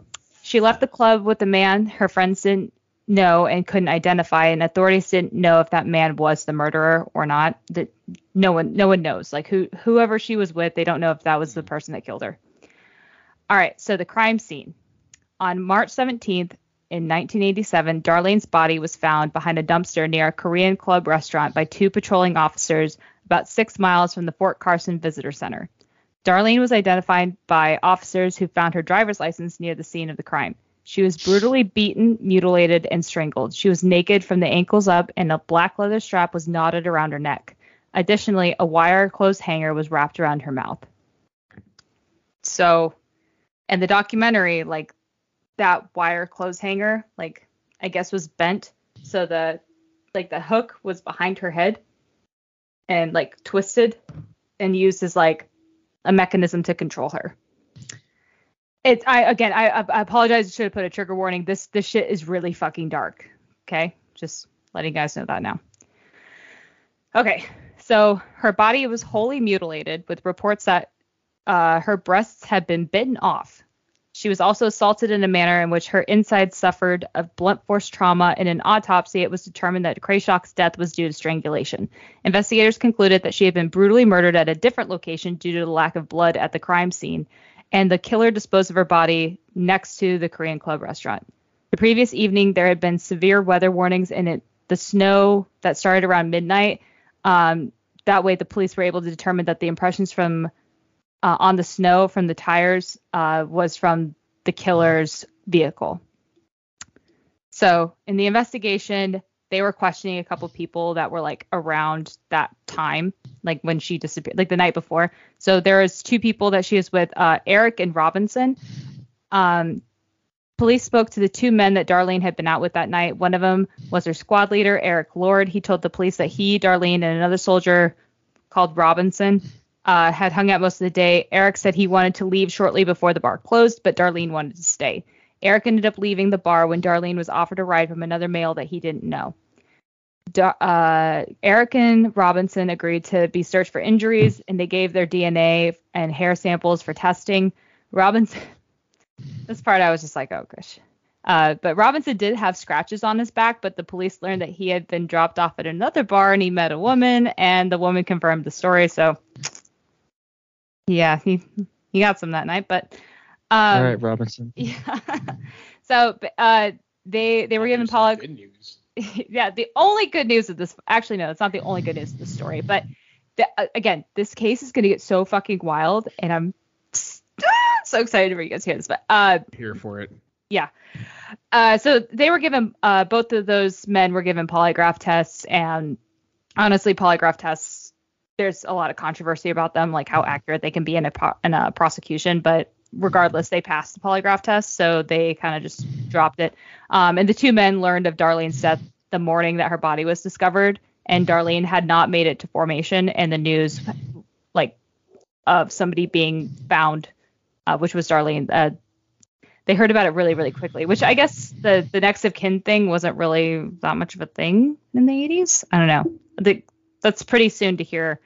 she left the club with a man her friends didn't know and couldn't identify, and authorities didn't know if that man was the murderer or not. That no one, no one knows. Like who, whoever she was with, they don't know if that was the mm-hmm. person that killed her. All right, so the crime scene. On March 17th, in 1987, Darlene's body was found behind a dumpster near a Korean club restaurant by two patrolling officers about six miles from the Fort Carson Visitor Center. Darlene was identified by officers who found her driver's license near the scene of the crime. She was brutally beaten, mutilated, and strangled. She was naked from the ankles up, and a black leather strap was knotted around her neck. Additionally, a wire clothes hanger was wrapped around her mouth. So, and the documentary, like that wire clothes hanger, like I guess was bent, so the like the hook was behind her head and like twisted and used as like a mechanism to control her. It's I again I, I apologize. I should have put a trigger warning. This this shit is really fucking dark. Okay, just letting you guys know that now. Okay, so her body was wholly mutilated, with reports that uh, her breasts had been bitten off. She was also assaulted in a manner in which her insides suffered of blunt force trauma. In an autopsy, it was determined that Krashoc's death was due to strangulation. Investigators concluded that she had been brutally murdered at a different location due to the lack of blood at the crime scene, and the killer disposed of her body next to the Korean Club restaurant. The previous evening, there had been severe weather warnings, and it, the snow that started around midnight. Um, that way, the police were able to determine that the impressions from uh, on the snow from the tires uh, was from the killer's vehicle. So in the investigation, they were questioning a couple people that were like around that time, like when she disappeared, like the night before. So there was two people that she was with, uh, Eric and Robinson. Um, police spoke to the two men that Darlene had been out with that night. One of them was her squad leader, Eric Lord. He told the police that he, Darlene, and another soldier called Robinson uh, had hung out most of the day. Eric said he wanted to leave shortly before the bar closed, but Darlene wanted to stay. Eric ended up leaving the bar when Darlene was offered a ride from another male that he didn't know. Uh, Eric and Robinson agreed to be searched for injuries, and they gave their DNA and hair samples for testing. Robinson, [LAUGHS] this part I was just like, oh gosh. Uh, but Robinson did have scratches on his back, but the police learned that he had been dropped off at another bar and he met a woman, and the woman confirmed the story. So yeah, he he got some that night, but um, All right, Robinson. [LAUGHS] yeah. so uh, they they were given poly. Good news. [LAUGHS] yeah, the only good news of this actually no, it's not the only good news of the story, but the, uh, again, this case is gonna get so fucking wild, and I'm [LAUGHS] so excited for you guys to hear this. But uh, Here for it. yeah. Uh, so they were given uh, both of those men were given polygraph tests, and honestly, polygraph tests there's a lot of controversy about them, like how accurate they can be in a pro- in a prosecution. But regardless, they passed the polygraph test, so they kind of just dropped it. Um, and the two men learned of Darlene's death the morning that her body was discovered, and Darlene had not made it to formation, and the news, like, of somebody being found, uh, which was Darlene. Uh, they heard about it really, really quickly. Which I guess the the next of kin thing wasn't really that much of a thing in the 80s. I don't know. The, that's pretty soon to hear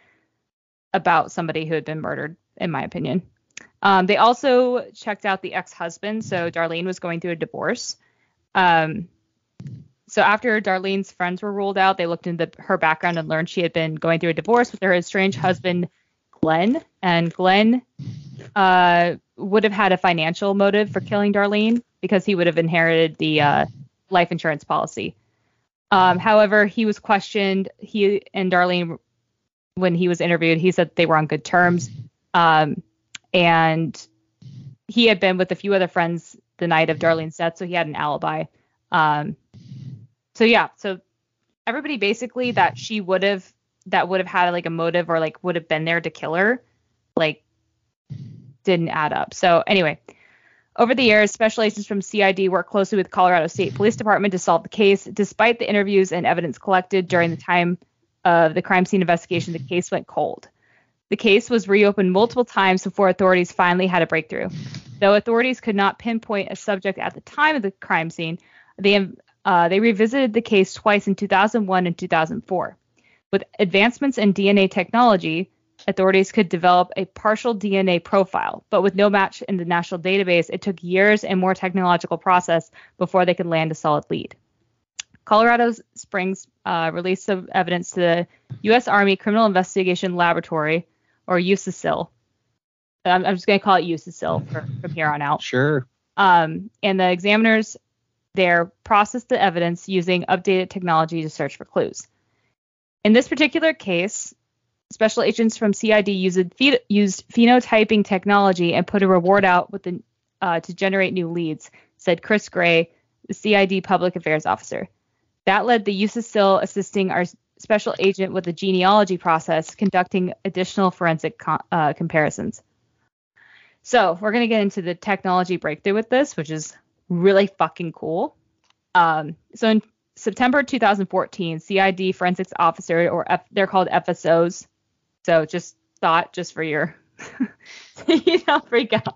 about somebody who had been murdered, in my opinion. Um, they also checked out the ex-husband. So Darlene was going through a divorce. Um, so after Darlene's friends were ruled out, they looked into her background and learned she had been going through a divorce with her estranged husband, Glenn. And Glenn uh, would have had a financial motive for killing Darlene because he would have inherited the uh, life insurance policy. Um, however, he was questioned. He and Darlene, when he was interviewed, he said they were on good terms. Um, and he had been with a few other friends the night of Darlene's death, so he had an alibi. Um, so yeah, so everybody basically that she would have that would have had like a motive or like would have been there to kill her, like didn't add up. So anyway, over the years, special agents from CID worked closely with Colorado State Police Department to solve the case. Despite the interviews and evidence collected during the time of the crime scene investigation, the case went cold. The case was reopened multiple times before authorities finally had a breakthrough. Though authorities could not pinpoint a subject at the time of the crime scene, they, uh, they revisited the case twice in 2001 and 2004. With advancements in DNA technology, authorities could develop a partial DNA profile, but with no match in the national database, it took years and more technological process before they could land a solid lead. Colorado Springs uh, released some evidence to the U.S. Army Criminal Investigation Laboratory, or USACIL. I'm, I'm just going to call it for, from here on out. Sure. Um, and the examiners there process the evidence using updated technology to search for clues. In this particular case, special agents from CID used, used phenotyping technology and put a reward out with the, uh, to generate new leads, said Chris Gray, the CID public affairs officer. That led the USACIL assisting our special agent with the genealogy process, conducting additional forensic co- uh, comparisons. So we're going to get into the technology breakthrough with this, which is really fucking cool. Um, so in September 2014, CID forensics officer, or F, they're called FSOs. So just thought, just for your, [LAUGHS] you don't freak out.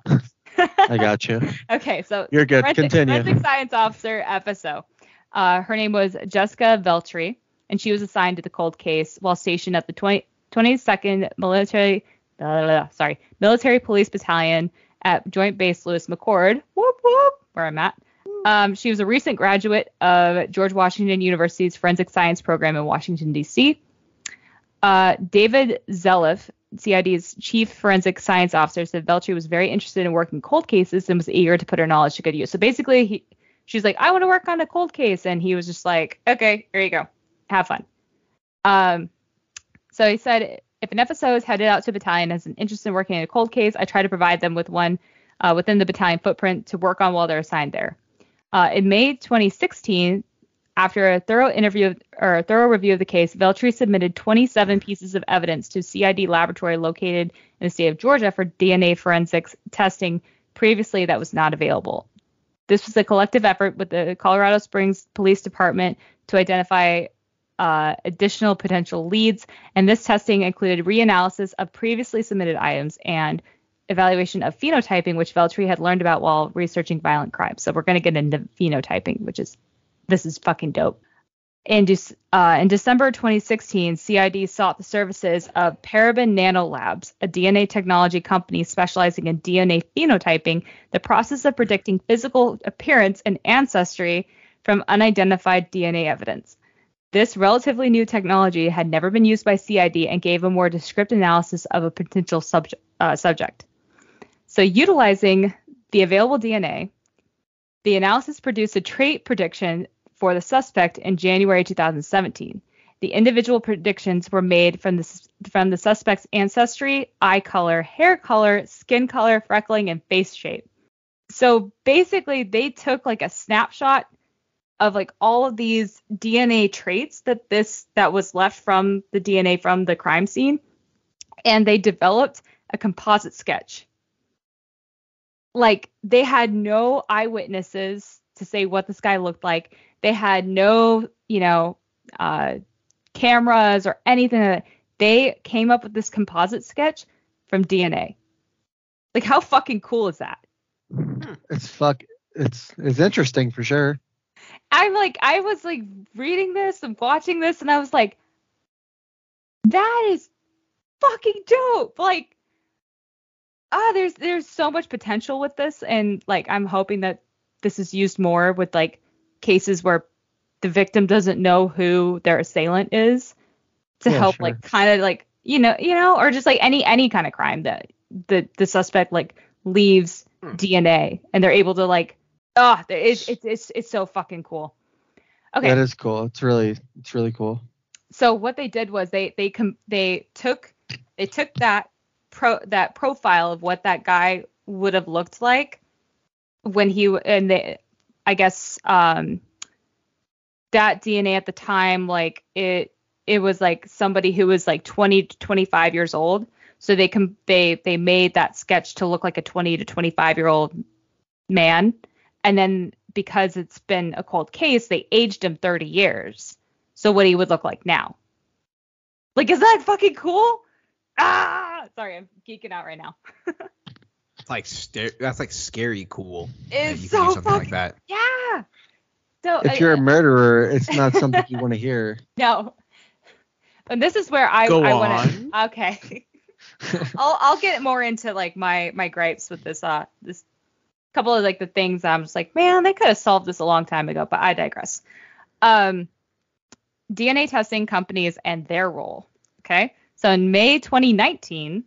I got you. [LAUGHS] Okay, so You're good. forensic, Continue. forensic science officer FSO. Uh, her name was Jessica Veltri, and she was assigned to the cold case while stationed at the 20, 22nd Military, blah, blah, blah, sorry, Military Police Battalion at Joint Base Lewis McChord, whoop whoop, where I'm at. Um, she was a recent graduate of George Washington University's Forensic Science program in Washington, D.C. Uh, David Zeliff, CID's chief forensic science officer, said Veltri was very interested in working cold cases and was eager to put her knowledge to good use. So basically, he, she's like, I want to work on a cold case, and he was just like, okay, here you go, have fun. Um, so he said, if an FSO is headed out to a battalion and has an interest in working in a cold case, I try to provide them with one uh, within the battalion footprint to work on while they're assigned there. Uh, in May 2016, after a thorough interview or a thorough review of the case, Veltri submitted 27 pieces of evidence to CID laboratory located in the state of Georgia for DNA forensics testing previously that was not available. This was a collective effort with the Colorado Springs Police Department to identify uh, additional potential leads, and this testing included reanalysis of previously submitted items and evaluation of phenotyping, which Veltri had learned about while researching violent crime. So we're going to get into phenotyping, which is this is fucking dope. In, De- uh, in December 2016, CID sought the services of Parabon Nanolabs, a DNA technology company specializing in DNA phenotyping, the process of predicting physical appearance and ancestry from unidentified DNA evidence. This relatively new technology had never been used by CID and gave a more descriptive analysis of a potential subject. Uh, subject. So, utilizing the available DNA, the analysis produced a trait prediction for the suspect in January 2017. The individual predictions were made from the from the suspect's ancestry, eye color, hair color, skin color, freckling, and face shape. So basically, they took like a snapshot of like all of these DNA traits that this that was left from the DNA from the crime scene, and they developed a composite sketch. Like they had no eyewitnesses to say what this guy looked like. They had no, you know, uh, cameras or anything. They came up with this composite sketch from DNA. Like, how fucking cool is that? It's fuck. It's it's interesting for sure. I'm like, I was like reading this and watching this, and I was like, that is fucking dope. Like, ah, there's there's so much potential with this, and like, I'm hoping that this is used more with like cases where the victim doesn't know who their assailant is to Yeah, help sure. like kind of like you know you know or just like any any kind of crime that the the suspect like leaves Hmm. DNA and they're able to like oh it's it's it's, it's so fucking cool. Okay. That is cool. It's really it's really cool. so what they did was they they com- they took they took that pro that profile of what that guy would have looked like when he and they I guess um that DNA at the time like it it was like somebody who was like 20 to 25 years old so they com- they they made that sketch to look like a 20 to 25 year old man and then because it's been a cold case they aged him 30 years so what he would look like now. Like, is that fucking cool? Ah, sorry, I'm geeking out right now. It's like sta- that's like scary cool. It's you can so do something fucking like that. yeah. So If I- you're a murderer, it's not [LAUGHS] something you want to hear. no, and this is where I Go I want to. Okay, [LAUGHS] I'll I'll get more into like my my gripes with this uh this couple of like the things I'm just like man they could have solved this a long time ago, but I digress. Um, DNA testing companies and their role. Okay, so in May 2019,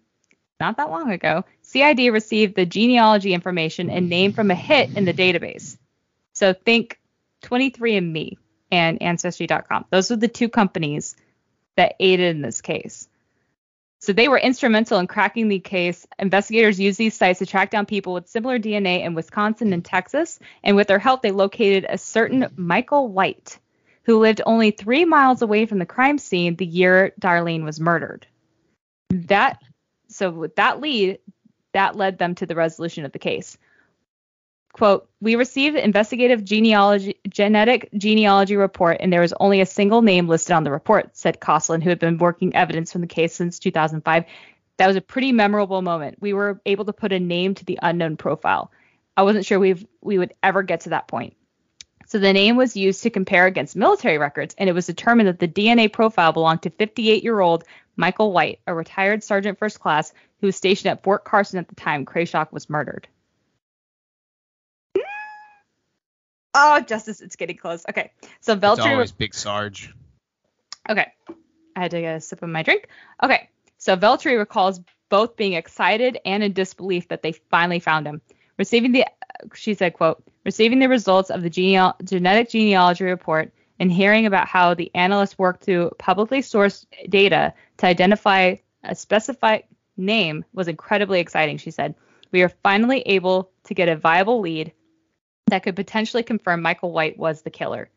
not that long ago, CID received the genealogy information and name from a hit in the database. So think 23andMe and Ancestry.com. Those are the two companies that aided in this case. So they were instrumental in cracking the case. Investigators used these sites to track down people with similar DNA in Wisconsin and Texas, and with their help, they located a certain Michael Whyte, who lived only three miles away from the crime scene the year Darlene was murdered. That so with that lead, that led them to the resolution of the case. Quote, we received investigative genealogy genetic genealogy report and there was only a single name listed on the report, said Coslin, who had been working evidence from the case since 2005. That was a pretty memorable moment. We were able to put a name to the unknown profile. I wasn't sure we we would ever get to that point. So the name was used to compare against military records, and it was determined that the DNA profile belonged to 58-year-old Michael Whyte, a retired sergeant first class who was stationed at Fort Carson at the time Krashoc was murdered. Oh, Justice, it's getting close. Okay, so It's Veltri. always Big Sarge. Okay. I had to get a sip of my drink. Okay. So Veltri recalls both being excited and in disbelief that they finally found him. Receiving the, she said, quote, receiving the results of the genea- genetic genealogy report and hearing about how the analysts worked through publicly sourced data to identify a specified name was incredibly exciting, she said. We are finally able to get a viable lead that could potentially confirm Michael Whyte was the killer.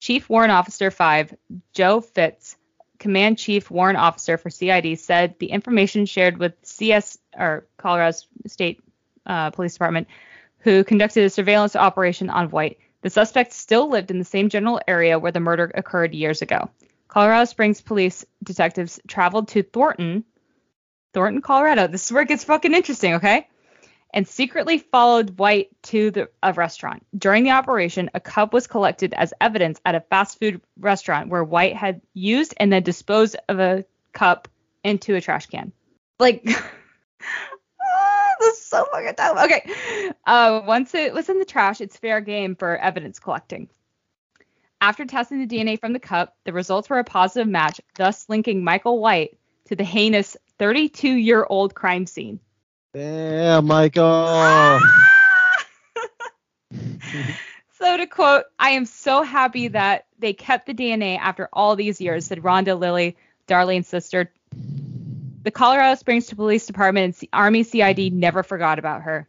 Chief Warrant Officer 5, Joe Fitz, Command Chief Warrant Officer for CID, said the information shared with CS or Colorado State uh, Police Department, who conducted a surveillance operation on White. The suspect still lived in the same general area where the murder occurred years ago. Colorado Springs police detectives traveled to Thornton, Thornton, Colorado. This is where it gets fucking interesting, okay? And secretly followed Whyte to the a restaurant. During the operation, a cup was collected as evidence at a fast food restaurant where Whyte had used and then disposed of a cup into a trash can. Like, [LAUGHS] ah, this is so fucking dumb. Okay, uh, once it was in the trash, it's fair game for evidence collecting. After testing the DNA from the cup, the results were a positive match, thus linking Michael Whyte to the heinous 32-year-old crime scene. Damn, Michael. [LAUGHS] so to quote, I am so happy that they kept the DNA after all these years, said Rhonda Lilly, Darlene's sister. The Colorado Springs Police Department and Army CID never forgot about her.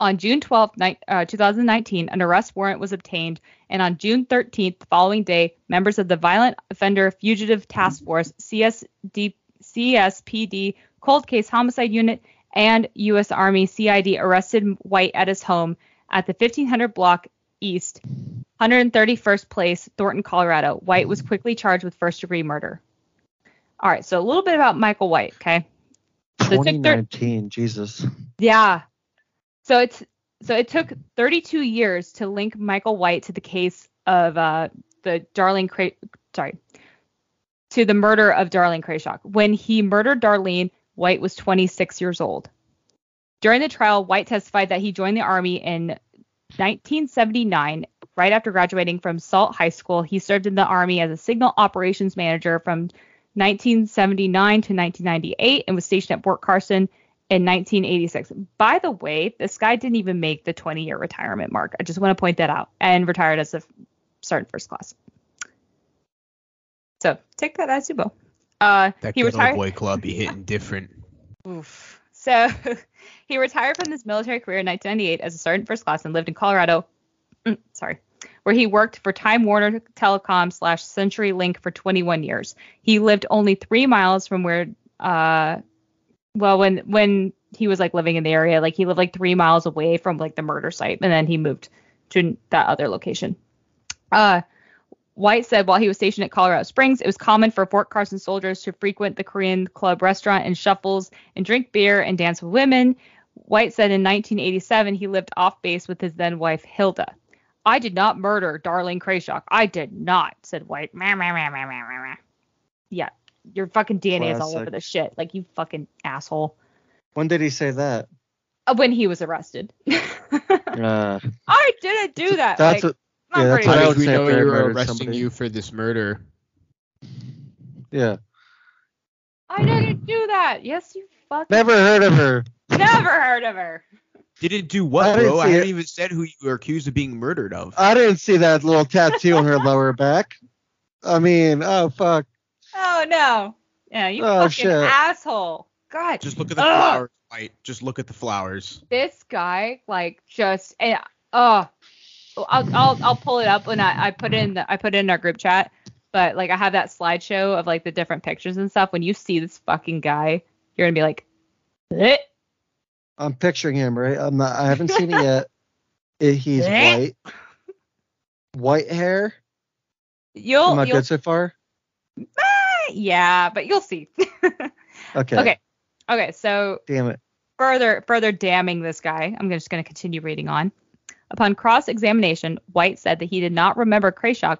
On June 12, ni- uh, 2019, an arrest warrant was obtained, and on June 13th, the following day, members of the Violent Offender Fugitive Task Force, CSD, CSPD, Cold Case Homicide Unit, and U.S. Army CID arrested Whyte at his home at the 1500 block east, 131st place, Thornton, Colorado. Whyte was quickly charged with first degree murder. All right, so a little bit about Michael Whyte, okay? So it took thir- 2019, Jesus. yeah. So it's so it took 32 years to link Michael White to the case of uh, the Darlene Cray, sorry, to the murder of Darlene Krashoc. When he murdered Darlene, Whyte was 26 years old. During the trial, Whyte testified that he joined the army in 1979, right after graduating from Salt High School. He served in the army as a signal operations manager from 1979 to 1998 and was stationed at Fort Carson in 1986. By the way, this guy didn't even make the 20 year retirement mark. I just want to point that out and retired as a sergeant first class. So take that as you will. Uh, That he good retired. old boy club be hitting [LAUGHS] different. Oof. So [LAUGHS] he retired from his military career in 1998 as a sergeant first class and lived in Colorado. mm, sorry, where he worked for Time Warner Telecom slash Century Link for 21 years. He lived only three miles from where, uh, well, when when he was like living in the area, like he lived like three miles away from like the murder site, and then he moved to that other location. Uh, Whyte said while he was stationed at Colorado Springs, it was common for Fort Carson soldiers to frequent the Korean club restaurant and shuffles and drink beer and dance with women. Whyte said in 1987 he lived off base with his then wife Hilda. I did not murder Darlene Krashoc. I did not, said Whyte. Meh, meh, meh. Yeah, your fucking DNA is all over the shit. Like you fucking asshole. when did he say that? Uh, When he was arrested. [LAUGHS] Uh, I didn't do that. that's like, what, I'm yeah, pretty that's I How would did we say know you were arresting somebody. you for this murder? yeah. I didn't do that. Yes, you fucking Never heard of her. never heard of her. Didn't do I what, didn't bro? I see haven't it. even said who you were accused of being murdered of. I didn't see that little tattoo on her lower back. I mean, oh fuck. Oh no. Yeah, you Oh, fucking shit. asshole. God. Just look at the Ugh. flowers, Whyte. Just look at the flowers. This guy, like, just and oh, I'll I'll I'll pull it up when I I put it in the I put it in our group chat. But like I have that slideshow of like the different pictures and stuff. When you see this fucking guy, you're gonna be like, eh. I'm picturing him, right? I'm not. I haven't seen it [LAUGHS] yet. It, he's Eh? white. White hair. you'll, Am I you'll good so far? yeah, but you'll see. [LAUGHS] Okay. Okay. okay, so Damn it. further further damning this guy. I'm just going to continue reading on. Upon cross-examination, Whyte said that he did not remember Krashoc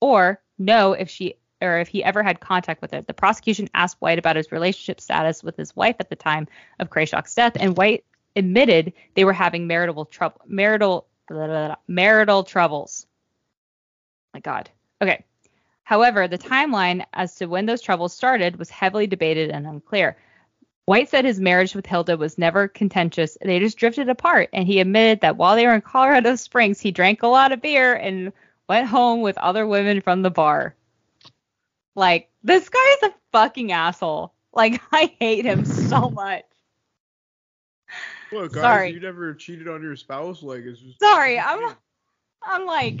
or know if she or if he ever had contact with her. The prosecution asked Whyte about his relationship status with his wife at the time of Krashoc's death, and Whyte admitted they were having marital trouble marital blah, blah, blah, marital troubles. My God. Okay. However, the timeline as to when those troubles started was heavily debated and unclear. Whyte said his marriage with Hilda was never contentious. They just drifted apart, and he admitted that while they were in Colorado Springs, he drank a lot of beer and went home with other women from the bar. Like, this guy is a fucking asshole. Like, [LAUGHS] I hate him so [LAUGHS] much. What, guys, Sorry. You never cheated on your spouse? Like, it's just. Sorry, I'm I'm like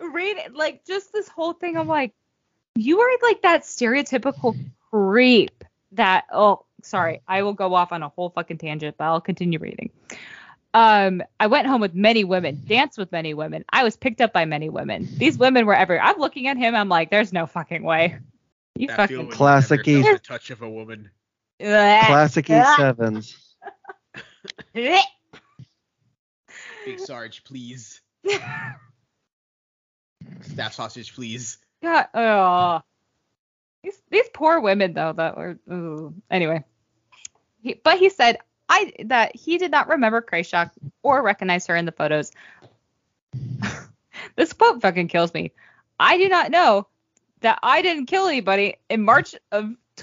read like just this whole thing. I'm like, you are like that stereotypical creep that oh sorry, I will go off on a whole fucking tangent, but I'll continue reading. Um, I went home with many women, danced with many women. I was picked up by many women. These women were everywhere. I'm looking at him. I'm like, there's no fucking way. You That fucking feeling Classic never E. the touch of a woman. Classic E sevens. [LAUGHS] Big Sarge, please. [LAUGHS] Staff sausage, please. God, oh. These these poor women though that were ooh. anyway. He, but he said I that he did not remember Krashoc or recognize her in the photos. [LAUGHS] this quote fucking kills me. I do not know that I didn't kill anybody in March of [LAUGHS]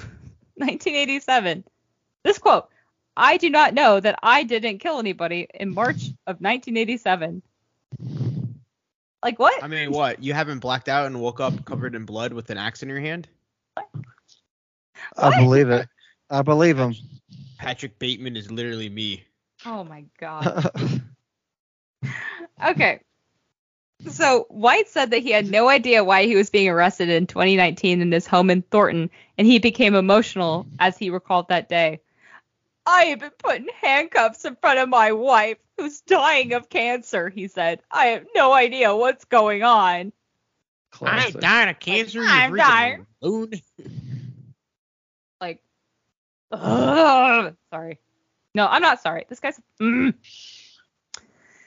1987. This quote. I do not know that I didn't kill anybody in March of 1987. Like what? I mean, what? You haven't blacked out and woke up covered in blood with an axe in your hand? I believe it. I believe him. Patrick Bateman is literally me. Oh my god. [LAUGHS] Okay. So Whyte said that he had no idea why he was being arrested in 2019 in his home in Thornton, and he became emotional as he recalled that day. I have been put in handcuffs in front of my wife, who's dying of cancer, he said. I have no idea what's going on. Classic. dying of cancer. you I'm dying. Loon. [LAUGHS] Like, ugh, sorry. No, I'm not sorry. This guy's. Mm,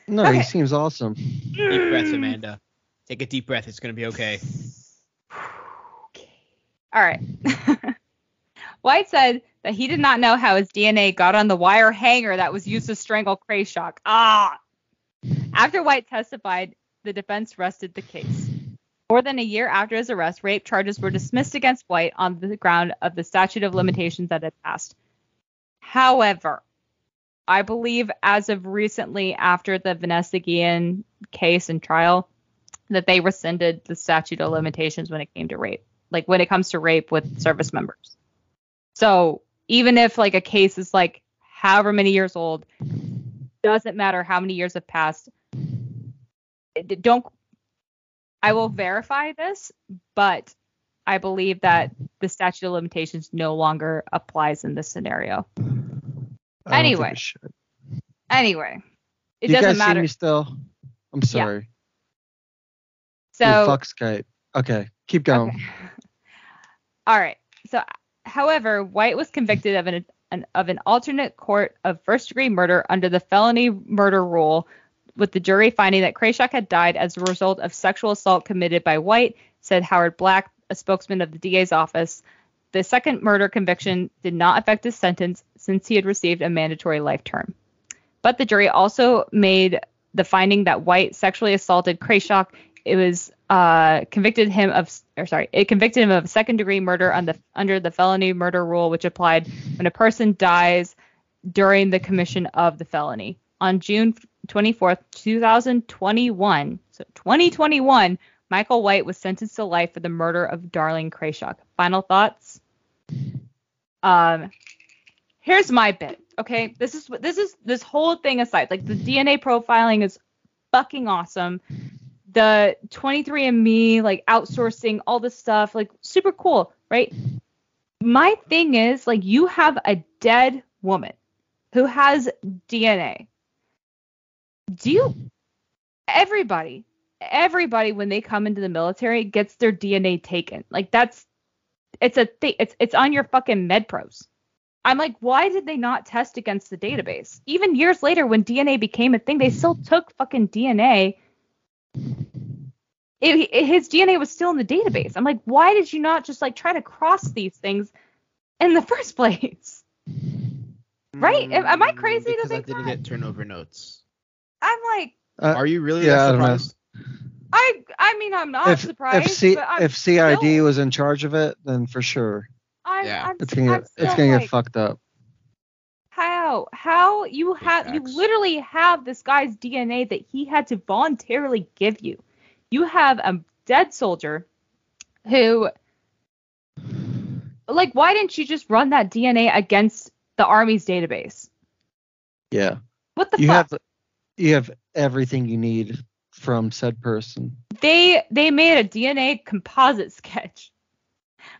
No, Okay. he seems awesome. Deep breath, Amanda. Take a deep breath. It's gonna be okay. [SIGHS] All right. [LAUGHS] Whyte said that he did not know how his DNA got on the wire hanger that was used to strangle Krashoc. Ah! After Whyte testified, the defense rested the case. More than a year after his arrest, rape charges were dismissed against Whyte on the ground of the statute of limitations that had passed. However, I believe as of recently after the Vanessa Guillen case and trial, that they rescinded the statute of limitations when it came to rape, like when it comes to rape with service members. So even if like a case is like however many years old, doesn't matter how many years have passed. Don't. I will verify this, but I believe that the statute of limitations no longer applies in this scenario. Anyway. Anyway, it you doesn't guys see matter. me still? I'm sorry. So Dude, fuck Skype. Okay, keep going. Okay. [LAUGHS] All right. So, however, Whyte was convicted of an, an of an alternate court of first degree murder under the felony murder rule, with the jury finding that Krashoc had died as a result of sexual assault committed by Whyte, said Howard Black, a spokesman of the DA's office. The second murder conviction did not affect his sentence since he had received a mandatory life term. But the jury also made the finding that Whyte sexually assaulted Krashoc. It was uh, convicted him of, or sorry, it convicted him of second degree murder on the, under the felony murder rule, which applied when a person dies during the commission of the felony. On June 24th, 2021, so 2021, Michael Whyte was sentenced to life for the murder of Darling Krashoc. Final thoughts? Um, here's my bit. Okay, this is this is this whole thing aside. Like the DNA profiling is fucking awesome. The 23andMe like outsourcing all this stuff like super cool, right? My thing is like you have a dead woman who has DNA. Do you everybody everybody when they come into the military gets their DNA taken. Like that's it's a thing. It's it's on your fucking med pros. I'm like, why did they not test against the database? Even years later, when DNA became a thing, they still took fucking DNA. It, it- his DNA was still in the database. I'm like, why did you not just like try to cross these things in the [LAUGHS] first place? Right? Am- am I mm, crazy to think I didn't that? get turnover notes. I'm like, Uh, Are you really yeah, that I don't know. surprised? I I mean, I'm not if surprised, if C, but if CID still- was in charge of it, then for sure I'm, Yeah. I'm, it's gonna I'm get it's still gonna like, get fucked up. How? How you have you literally have this guy's DNA that he had to voluntarily give you. You have a dead soldier who like why didn't you just run that DNA against the army's database? Yeah, What the you fuck? have you have everything you need from said person. they they made a DNA composite sketch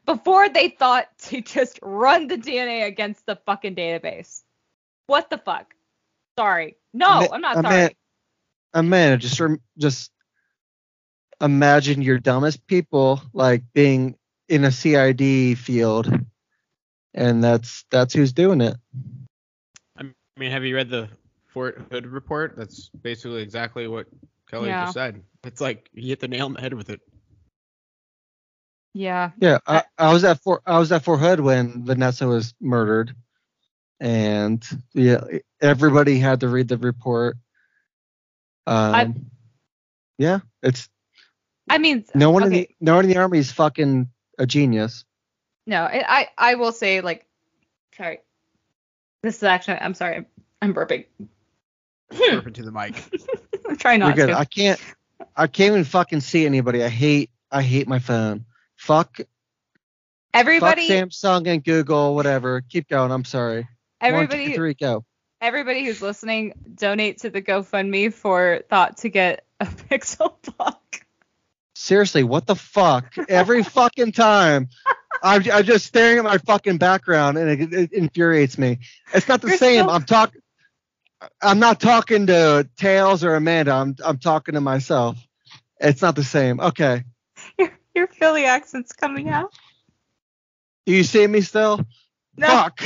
before they thought to just run the DNA against the fucking database. What the fuck? Sorry. No, Ma- I'm not a sorry. man- Amanda, just rem- just imagine your dumbest people like being in a CID field, and that's that's who's doing it. I mean, have you read the Fort Hood report? That's basically exactly what Kilo Yeah. just said. It's like he hit the nail on the head with it. Yeah. Yeah, I, I was at Fort I was at Fort Hood when Vanessa was murdered, and yeah, everybody had to read the report. Um, yeah, it's I mean, no one in the no one in the army is fucking a genius. No, I, I I will say like, sorry. This is actually I'm sorry I'm burping. Hmm. Burp into the mic. [LAUGHS] I'm trying You're not good. to. I can't I can't even fucking see anybody. I hate I hate my phone. Fuck everybody fuck Samsung and Google, whatever. Keep going. I'm sorry. Everybody two, three, go. everybody who's listening donate to the GoFundMe for thought to get a [LAUGHS] Pixel Book. Seriously, what the fuck? Every [LAUGHS] fucking time. I'm, I'm just staring at my fucking background and it, it infuriates me. It's not the You're same. so- I'm talking. I'm not talking to Tales or Amanda. I'm I'm talking to myself. It's not the same. Okay. Your your Philly accent's coming out. Do you see me still? No. Fuck.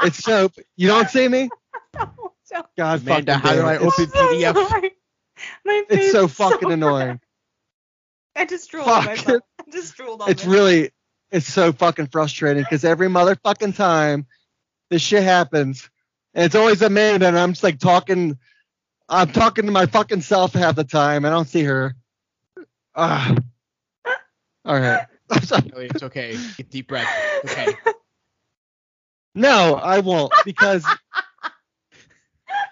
It's [LAUGHS] soap. You don't see me? no, no. God Amanda, fucking how do I open It's, so PDF? sorry. My it's so fucking red. annoying. I just drooled on myself. I just drooled on It's myself. really it's so fucking frustrating because every motherfucking time this shit happens, and it's always Amanda, and I'm just like talking, I'm talking to my fucking self half the time. I don't see her. Ah. All right. [LAUGHS] It's okay. Get deep breath. Okay. [LAUGHS] No, I won't because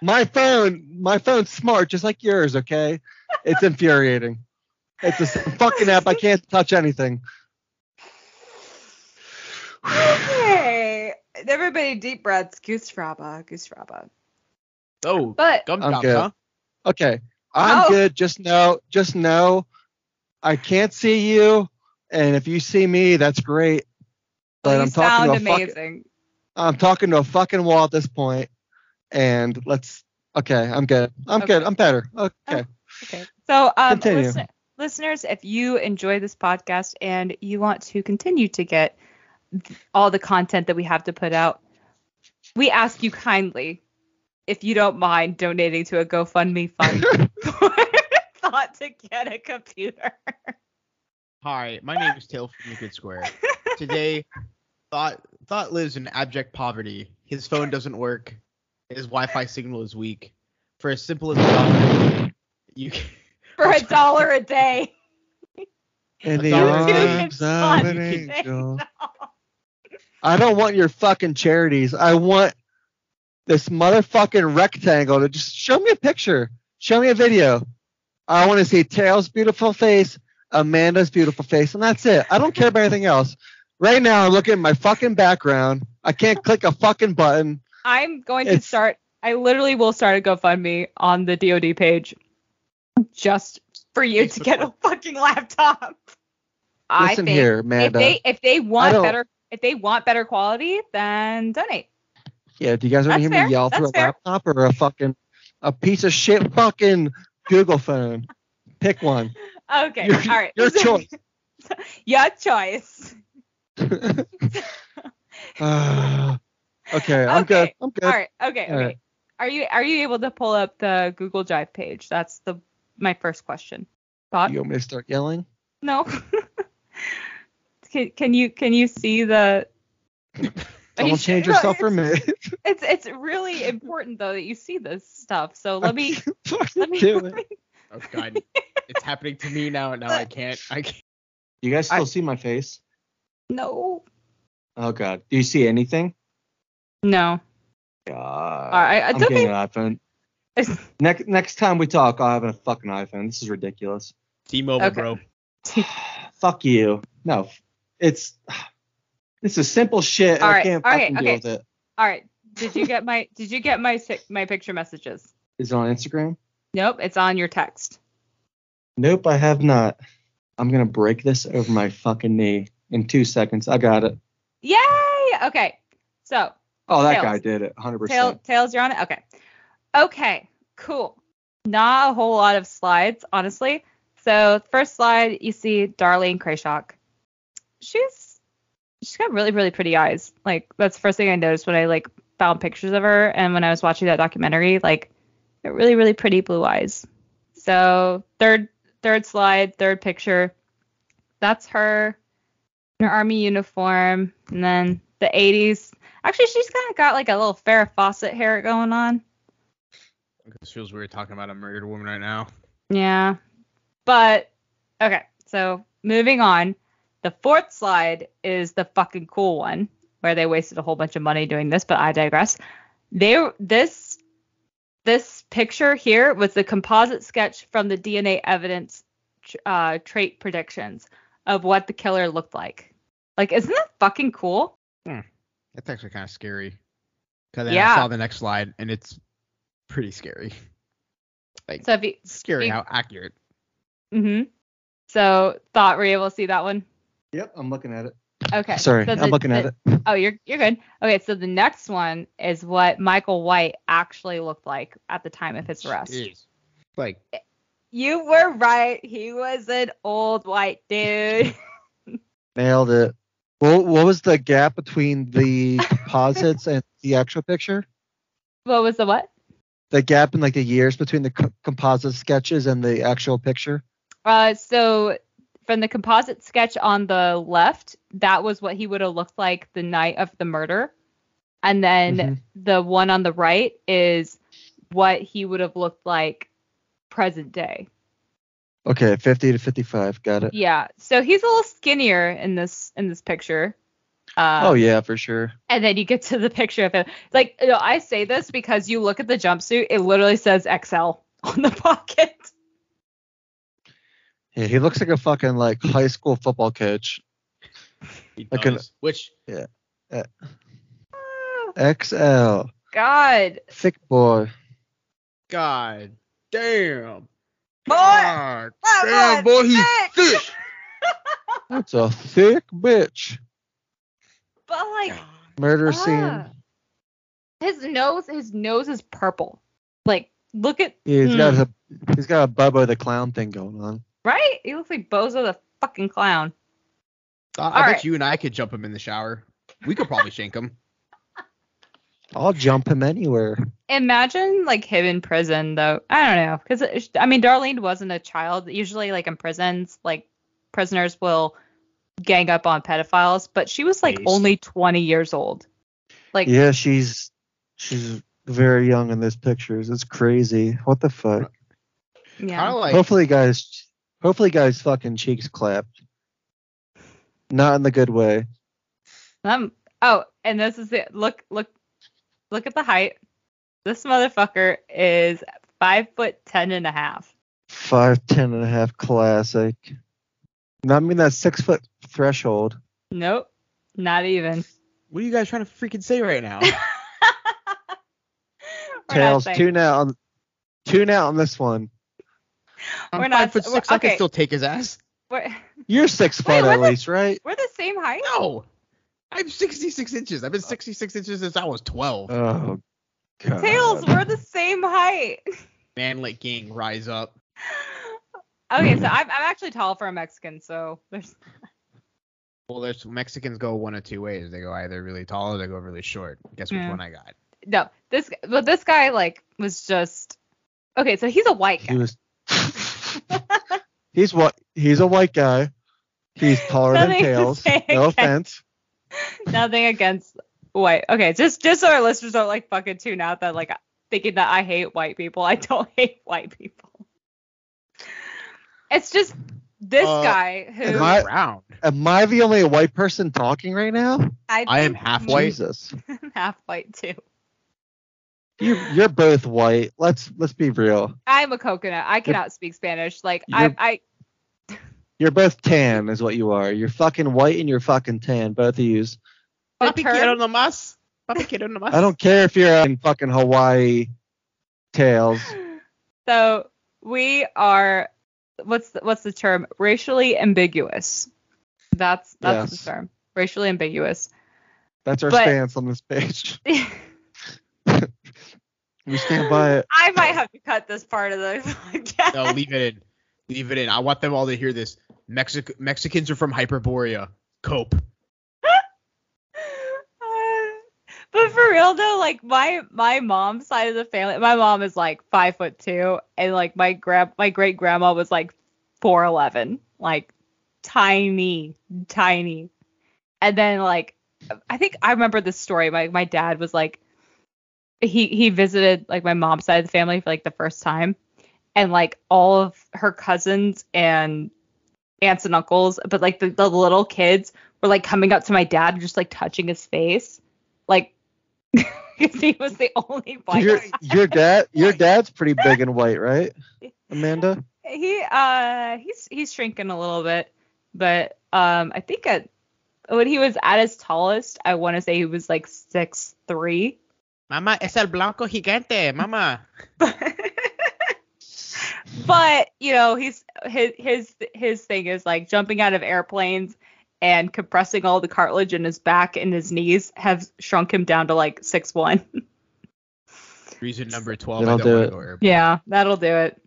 my phone, my phone's smart, just like yours. Okay, it's infuriating. It's a fucking app. I can't touch anything. [LAUGHS] okay. Everybody deep breaths. Goosfraba. Goose fraba. Oh, But gum I'm drops, good. huh? Okay. I'm Oh. good. Just know, just know, I can't see you, and if you see me, that's great. But you I'm sound talking to a fucking, amazing. I'm talking to a fucking wall at this point, and let's. Okay, I'm good. I'm good. I'm better. Okay. Okay. So, um, listen- listeners, if you enjoy this podcast and you want to continue to get th- all the content that we have to put out, we ask you kindly, if you don't mind donating to a GoFundMe fund [LAUGHS] for [LAUGHS] thought to get a computer. Hi, my name is Tail from the Gridsquare. Today, Thought Thought lives in abject poverty. His phone doesn't work. His Wi-Fi signal is weak. For as simple as a dollar, you can, [LAUGHS] For a dollar a day. In A the dollar a day. arms of an angel. I don't want your fucking charities. I want this motherfucking rectangle to just show me a picture. Show me a video. I want to see Tales' beautiful face, Amanda's beautiful face, and that's it. I don't care about anything else. Right now, I'm looking at my fucking background. I can't click a fucking button. I'm going to start. I literally will start a GoFundMe on the DoD page, just for you to get a fucking laptop. I Listen think here, if Amanda. they if they want better if they want better quality, then donate. yeah, do you guys want to hear fair. me yell through a fair. laptop or a fucking a piece of shit fucking Google phone? Pick one. Okay, Your- all right. your [LAUGHS] choice. [LAUGHS] your choice. Ah, [LAUGHS] okay, I'm good. I'm good. All right. Okay. All Okay. right. Are you are you able to pull up the Google Drive page? That's the my first question. Thought? You want me to start yelling? No. Can, can you can you see the? [LAUGHS] Don't change sure? yourself for me. It's it's really important though that you see this stuff. So let me [LAUGHS] let me. do let it. oh god, it's happening to me now. Now I can't. I can't. You guys still see my face? No. Oh god. Do you see anything? No. God. All right. I I'm don't getting think. an iPhone. Next next time we talk, I'll have a fucking iPhone. This is ridiculous. T-Mobile, Okay. bro. [SIGHS] Fuck you. No. It's it's a simple shit. All I can't all right, fucking okay. deal with it. All right. Did you get my [LAUGHS] Did you get my my picture messages? Is it on Instagram? Nope. It's on your text. Nope, I have not. I'm gonna break this over my fucking knee in two seconds. I got it. Yay! Okay. So Oh, that Tales. guy did it. 100%. Tail, tails, you're on it? Okay. Okay, cool. Not a whole lot of slides, honestly. So first slide, you see Darlene Krashoc. She's she's got really, really pretty eyes. Like that's the first thing I noticed when I like found pictures of her and when I was watching that documentary, like really, really pretty blue eyes. So third third slide, third picture. That's her in her army uniform. And then the 80s. Actually, she's kind of got like a little Farrah Fawcett hair going on. This feels weird talking about a murdered woman right now. Yeah. But okay, so moving on. The fourth slide is the fucking cool one where they wasted a whole bunch of money doing this, but I digress. They this this picture here was the composite sketch from the DNA evidence uh, trait predictions of what the killer looked like. Like, isn't that fucking cool? That's actually kind of scary. Cause then Yeah. I saw the next slide and it's pretty scary. [LAUGHS] Like So if you, scary big- how accurate. Mm-hmm. So thought were you able to see that one? Yep, I'm looking at it. Okay. Sorry, so I'm the- looking at it. [LAUGHS] Oh, you're you're good. Okay, so the next one is what Michael Whyte actually looked like at the time of his arrest. Jeez. Like You were right. He was an old white dude. [LAUGHS] Nailed it. What, what was the gap between the composites and the actual picture? what was the what? The gap in like the years between the co- composite sketches and the actual picture? Uh, so from the composite sketch on the left, that was what he would have looked like the night of the murder, and then Mhm. the one on the right is what he would have looked like present day. Okay, 50 to 55. Got it. Yeah. So he's a little skinnier in this in this picture. Uh, oh, yeah, for sure. And then you get to the picture of him. Like, you know, I say this because you look at the jumpsuit, it literally says XL on the [LAUGHS] pocket. Yeah, he looks like a fucking like high school football coach. He Like an- Which Yeah. XL. God. Thick boy. God damn. Boy. God Oh, damn, God, boy, he's thick. thick. That's a thick bitch. But like Murder ah. scene. his nose his nose is purple. Like look at Yeah, he's got Hmm. a he's got a Bubba the clown thing going on. Right? He looks like Bozo the fucking clown. I, I bet right. you and I could jump him in the shower. We could probably shank him. [LAUGHS] I'll jump him anywhere. Imagine like him in prison though. I don't know because I mean Darlene wasn't a child. Usually like in prisons like prisoners will gang up on pedophiles, but she was like Nice. only 20 years old. Like Yeah, she's she's very young in those pictures. It's crazy. What the fuck? yeah. Like hopefully guys hopefully guys fucking cheeks clapped. Not in the good way. Um. Oh, and this is it. Look, look, look at the height. This motherfucker is five foot ten and a half. Five ten and a half classic. No, I mean that six foot threshold. Nope, not even. what are you guys trying to freaking say right now? [LAUGHS] Tales tune out on tune out on this one. I'm We're five not- foot six. Okay. I okay. can still take his ass. We're, [LAUGHS] You're six foot at least, right? we're the same height. No, I'm 66 inches. I've been 66 inches since I was 12. Oh god. Tales, we're the same height. [LAUGHS] Manlet gang, rise up. [LAUGHS] okay, so I'm, I'm actually tall for a Mexican, so there's Well, there's Mexicans go one of two ways. They go either really tall or they go really short. Guess which Yeah. one I got? no this but this guy like was just okay. So he's a white guy. He was [LAUGHS] He's what he's a white guy. He's taller than Nothing to Tales. No against- offense. [LAUGHS] Nothing against white. Okay, just just so our listeners don't like fucking tune out that like thinking that I hate white people. I don't [LAUGHS] hate white people. It's just this Uh, guy who am I- Round. Am I the only white person talking right now? I, I am half white. Jesus. I'm half white too. You you're both white. Let's let's be real. I'm a coconut. I cannot speak Spanish. Like I I [LAUGHS] You're both tan is what you are. You're fucking white and you're fucking tan, both of yous. the Papi term- quiero nomás. Papi quiero nomás. I don't care if you're in fucking Hawaii Tales. [LAUGHS] So we are what's the, what's the term? Racially ambiguous. That's that's Yes. the term. Racially ambiguous. That's our But- stance on this page. [LAUGHS] We stand by it. I might have to cut this part of the podcast. No, leave it in. Leave it in. I want them all to hear this. Mexic- Mexicans are from Hyperborea. Cope. [LAUGHS] but for real though, like my my mom's side of the family, my mom is like five foot two, and like my grand my great grandma was like four eleven, like tiny, tiny. And then like I think I remember this story. My my dad was like he he visited like my mom's side of the family for like the first time, and like all of her cousins and aunts and uncles, but like the, the little kids were like coming up to my dad and just like touching his face, like [LAUGHS] he was the only white. Your your dad [LAUGHS] your dad's pretty big and white, right? Amanda? He uh he's he's shrinking a little bit, but um I think at when he was at his tallest, I want to say he was like six three. Mama, es el blanco gigante, mama. [LAUGHS] but you know he's his his his thing is like jumping out of airplanes and compressing all the cartilage in his back and his knees have shrunk him down to like six one. [LAUGHS] Reason number 12. That'll I don't do wanna it. yeah, that'll do it.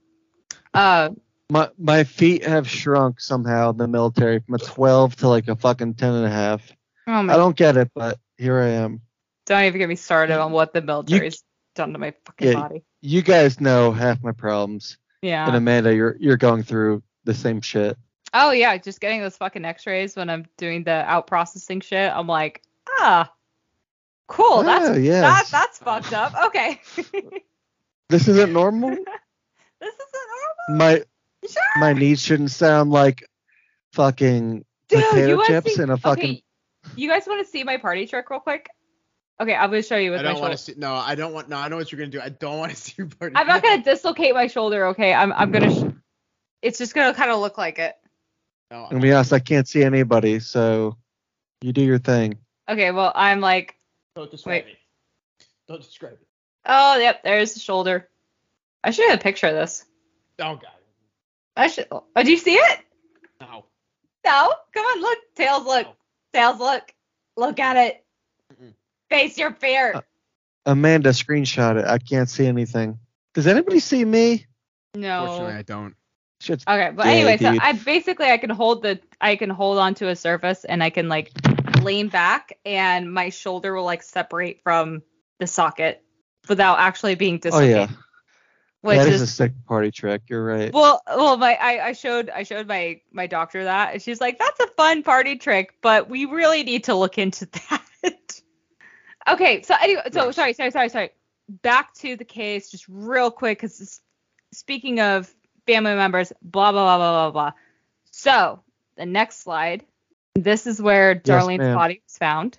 Uh, My my feet have shrunk somehow in the military from a 12 to like a fucking 10 and a half. oh my, I don't get it, but here I am. Don't even get me started on what the military's done to my fucking Yeah. body. You guys know half my problems. Yeah. And Amanda, you're you're going through the same shit. Oh yeah, just getting those fucking X-rays when I'm doing the out processing shit. I'm like, ah, cool. That's Oh, that, that's fucked up. Okay. [LAUGHS] This isn't normal. [LAUGHS] this isn't my normal. Sure. my knees shouldn't sound like fucking Dude, potato chips see- in a fucking Okay, you guys want to see my party trick real quick? Okay, I'm gonna show you with I don't want shoulder. to see. No, I don't want. No, I know what you're gonna do. I don't want to [LAUGHS] see your party. I'm not gonna dislocate my shoulder. Okay, I'm I'm gonna. Sh- it's just gonna kind of look like it. No, To be honest, I can't see anybody, so you do your thing. Okay, well I'm like, don't describe Wait. it. Don't describe it. oh yep, there's the shoulder. I should have a picture of this. Oh god. I should. Oh, do you see it? No. No. Come on, look. Tales, look. No. Tales, look. Look at it. Mm-mm. Face your fear. Uh, Amanda, screenshot it. I can't see anything. Does anybody see me? no. Fortunately, I don't. Shit's Okay, but Yeah, anyway, so. I basically I can hold the I can hold onto a surface and I can like lean back and my shoulder will like separate from the socket without actually being dislocated. Oh dislocated. yeah, Which that is, is a sick party trick. You're right. well, well, my I, I showed I showed my my doctor that and she's like, that's a fun party trick, but we really need to look into [LAUGHS] that. Okay, so anyway, so Yes. sorry, sorry, sorry, sorry. Back to the case, just real quick, because speaking of family members, blah blah blah blah blah blah. So the next slide, this is where Darlene's ma'am. body was found.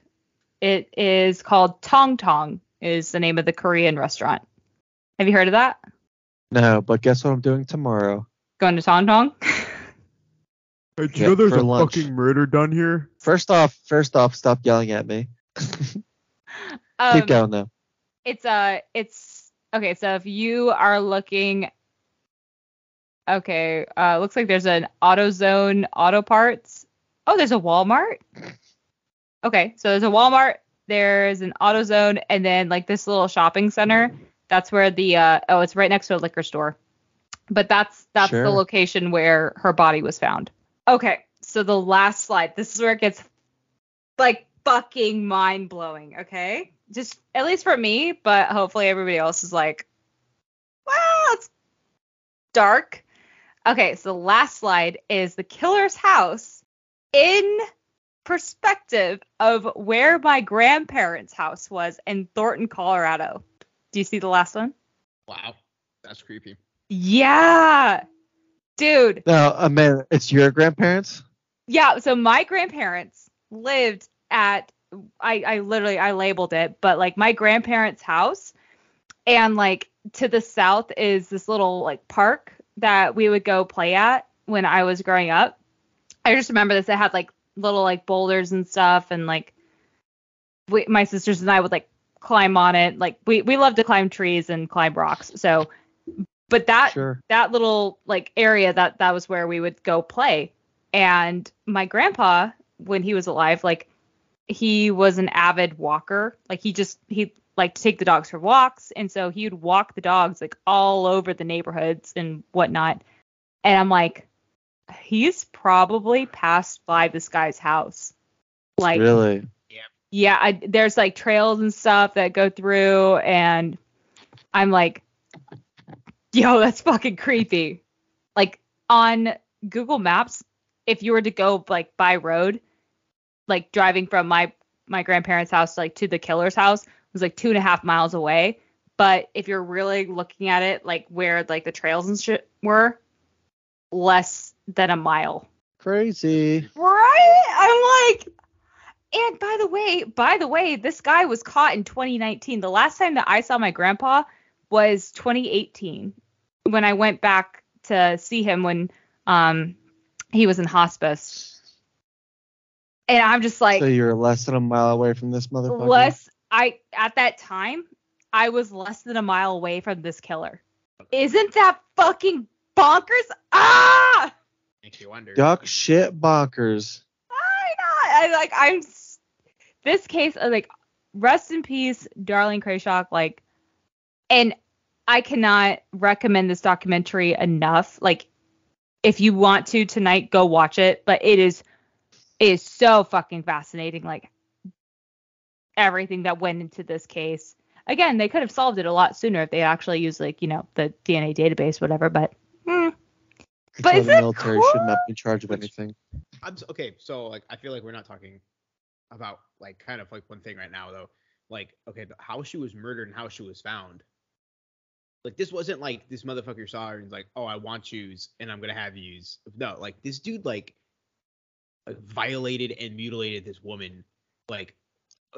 It is called Tong Tong, is the name of the Korean restaurant. Have you heard of that? No, but guess what I'm doing tomorrow? Going to Tong Tong? [LAUGHS] Hey, do Yeah, you know there's for a lunch. fucking murder done here? First off, first off, stop yelling at me. Um, Keep going though. it's uh it's okay so if you are looking okay uh looks like there's an AutoZone auto parts. Oh there's a Walmart? Okay so there's a Walmart there's an AutoZone and then like this little shopping center. That's where the uh oh it's right next to a liquor store. But that's that's Sure. the location where her body was found. Okay so the last slide. This is where it gets like fucking mind blowing okay just at least for me but hopefully everybody else is like well it's dark okay so the last slide is the killer's house in perspective of where my grandparents house was in thornton colorado do you see the last one Wow. That's creepy. yeah dude No, Amanda, it's your grandparents. Yeah, so my grandparents lived at I I literally I labeled it, but like my grandparents' house and like to the south is this little like park that we would go play at when I was growing up. I just remember this it had like little like boulders and stuff and like we, my sisters and I would like climb on it. Like we we love to climb trees and climb rocks. So but that Sure. that little like area that that was where we would go play and my grandpa when he was alive like he was an avid walker. Like he just he liked to take the dogs for walks. And so he would walk the dogs like all over the neighborhoods and whatnot. And i'm like he's probably passed by this guy's house. Like really? yeah. I, there's like trails and stuff that go through. And i'm like yo that's fucking creepy. Like on google maps if you were to go like by road like driving from my my grandparents house like to the killer's house was like two and a half miles away but if you're really looking at it like where like the trails and shit were less than a mile Crazy. Right? I'm like, and by the way, by the way, this guy was caught in 2019. The last time that I saw my grandpa was 2018 when I went back to see him when um he was in hospice. And I'm just like, so you're less than a mile away from this motherfucker. less I at that time I was less than a mile away from this killer. Isn't that fucking bonkers? Ah! Makes you wonder. Duck shit bonkers. I know. I like. I'm. This case, uh, like, rest in peace, Darlene Krashoc. Like, and I cannot recommend this documentary enough. Like, if you want to tonight, go watch it. But it is, it is so fucking fascinating. Like, everything that went into this case. Again, they could have solved it a lot sooner if they actually used like you know the DNA database, whatever. But hmm. I But is the it military cool? should not be in charge of anything. I'm okay. So like, I feel like we're not talking about like kind of like one thing right now though. Like, okay, the, how she was murdered and how she was found. Like, this wasn't like this motherfucker saw her and was like, oh, I want yous and I'm gonna have yous. No, like this dude like, like violated and mutilated this woman. Like,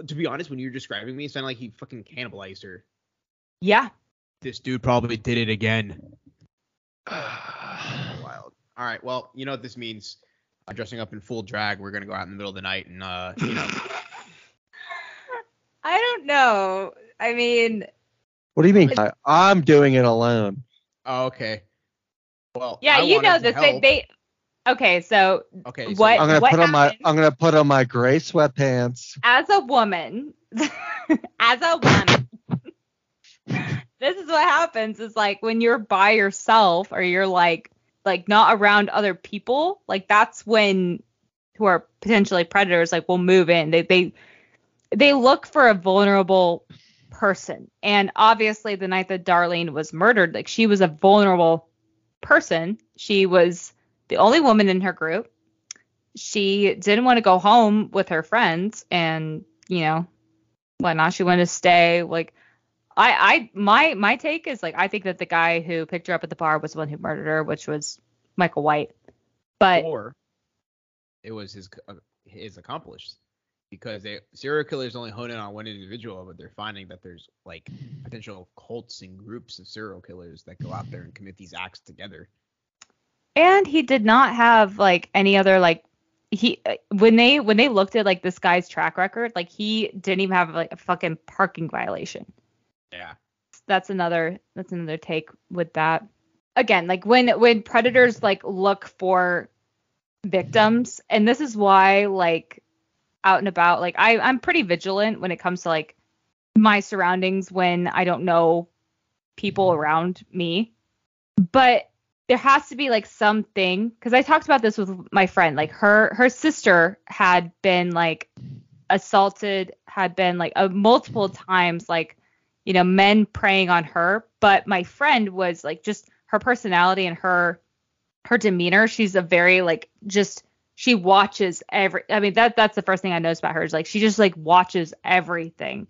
to be honest, when you're describing me, it sounded like he fucking cannibalized her. yeah, This dude probably did it again. [SIGHS] Wild. All right. Well, you know what this means. Uh, dressing up in full drag, we're gonna go out in the middle of the night and uh, you know. [LAUGHS] I don't know. I mean, What do you mean? I, I'm doing it alone. oh, okay. Well. yeah, I you know this. They, they okay, so Okay. So what- I'm gonna what put on my? I'm gonna put on my gray sweatpants. as a woman, [LAUGHS] as a woman, [LAUGHS] this is what happens is like when you're by yourself or you're like like not around other people, like that's when who are potentially predators like will move in. They they they look for a vulnerable person. And obviously the night that Darlene was murdered, like she was a vulnerable person. She was the only woman in her group. She didn't want to go home with her friends and, you know, whatnot. She wanted to stay. Like I I my my take is like I think that the guy who picked her up at the bar was the one who murdered her, which was Michael Whyte. But or it was his uh, his accomplice because they serial killers only hone in on one individual, but they're finding that there's like potential cults and groups of serial killers that go out there and commit these acts together. And he did not have like any other like he uh, when they when they looked at like this guy's track record like he didn't even have like a fucking parking violation. Yeah. that's another that's another take with that. Again like when when predators like look for victims and this is why like out and about like i i'm pretty vigilant when it comes to like my surroundings when i don't know people around me. But there has to be like something because i talked about this with my friend like her her sister had been like assaulted had been like uh, multiple times like you know men preying on her but my friend was like just her personality and her her demeanor she's a very like just she watches every i mean that that's the first thing i noticed about her is like she just like watches everything.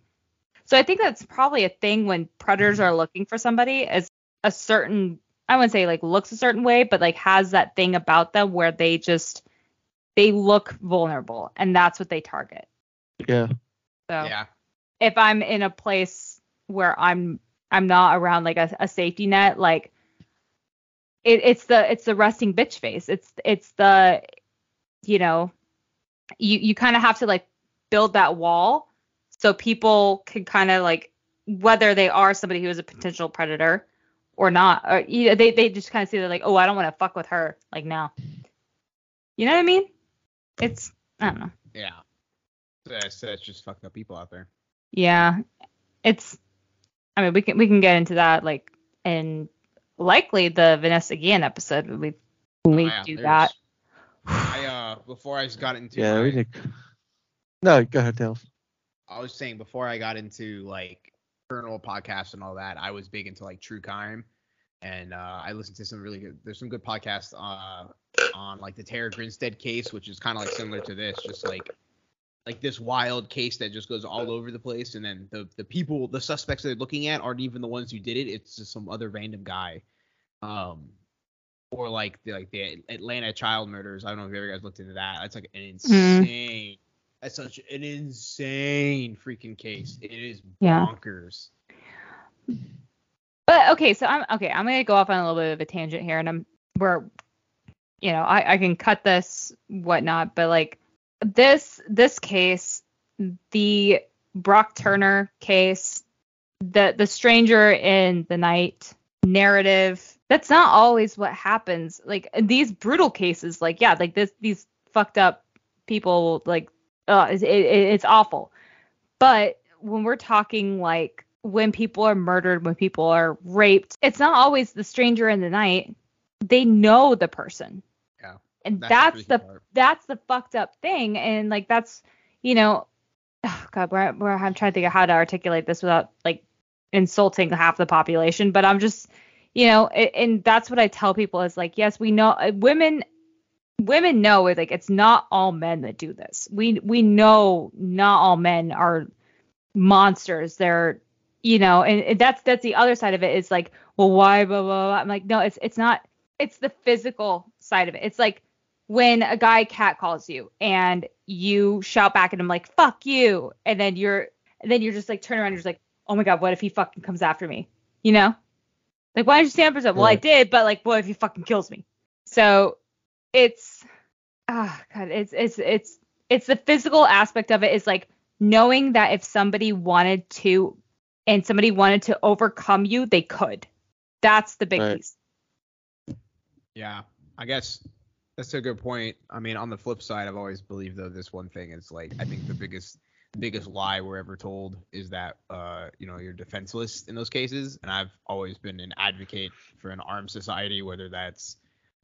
So i think that's probably a thing when predators are looking for somebody is a certain i wouldn't say like looks a certain way but like has that thing about them where they just they look vulnerable and that's what they target Yeah. so Yeah. if I'm in a place where I'm I'm not around like a, a safety net, like it, it's the it's the resting bitch face. It's it's the you know you you kind of have to like build that wall so people can kind of like whether they are somebody who is a potential predator or not, or you know, they they just kind of see they're like oh I don't want to fuck with her like now. You know what I mean? It's I don't know. Yeah. That's, that's just fucked up people out there. Yeah, it's. I mean, we can we can get into that like in likely the Vanessa Guillen episode when we when we Oh, yeah, do that. [SIGHS] I uh before I just got into Yeah. my- We did. No, go ahead, Dale. I was saying before I got into like journal podcasts and all that, I was big into like true crime, and uh, I listened to some really good. There's some good podcasts uh, on like the Tara Grinstead case, which is kind of like similar to this, just like like this wild case that just goes all over the place, and then the the people, the suspects they're looking at aren't even the ones who did it. It's just some other random guy. Um, or like the like the Atlanta child murders. I don't know if you ever guys looked into that. That's like an insane. That's such an insane freaking case. It is Yeah. bonkers. But okay, so I'm okay. I'm gonna go off on a little bit of a tangent here, and I'm we're, you know, I I can cut this whatnot, but like this this case, the Brock Turner case, the the stranger in the night narrative. That's not always what happens. Like these brutal cases, like yeah, like this these fucked up people, like uh, it, it, it's awful. But when we're talking like when people are murdered, when people are raped, it's not always the stranger in the night. They know the person. Yeah, And That's that's, the part. that's the fucked up thing. And like that's you know, [SIGHS] oh God, where, where I'm trying to think of how to articulate this without like insulting half the population. But I'm just you know, and that's what I tell people is like, yes, we know uh, women women know it like it's not all men that do this. We we know not all men are monsters. They're you know, and that's that's the other side of it is like, well, why blah blah blah. I'm like, no, it's it's not. It's the physical side of it. It's like when a guy cat calls you and you shout back at him like fuck you, and then you're and then you're just like turn around and you're just like, oh my god, what if he fucking comes after me? You know? Like why did you stand up and say, well, I did, but like, what if he fucking kills me? So it's oh god, it's it's it's it's the physical aspect of it is like knowing that if somebody wanted to and somebody wanted to overcome you, they could. That's the big Right. piece. Yeah, I guess that's a good point. I mean, on the flip side, I've always believed though this one thing is like I think the biggest biggest lie we're ever told is that uh you know you're defenseless in those cases, and I've always been an advocate for an armed society, whether that's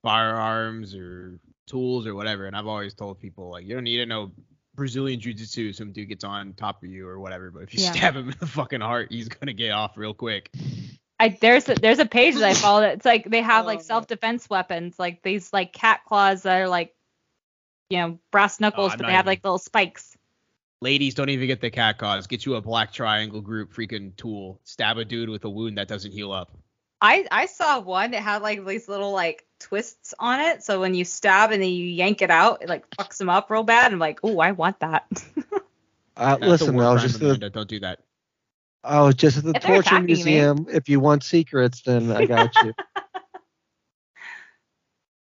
firearms or tools or whatever. And I've always told people like you don't need to know Brazilian jiu-jitsu, some dude gets on top of you or whatever, but if you Yeah. stab him in the fucking heart, he's gonna get off real quick. I there's a, there's a page that I follow that it's like they have like Oh. self defense weapons, like these like cat claws that are like you know brass oh, knuckles, I'm but they have even- like little spikes. Ladies, don't even get the cat claws. Get you a black triangle group freaking tool. Stab a dude with a wound that doesn't heal up. I I saw one that had like these little like twists on it, so when you stab and then you yank it out, it like fucks them up real bad. I'm like, oh, I want that. [LAUGHS] Uh, listen, war I was just at the, Don't do that. I was just at the If torture attacking me. museum. If you want secrets, then I got you.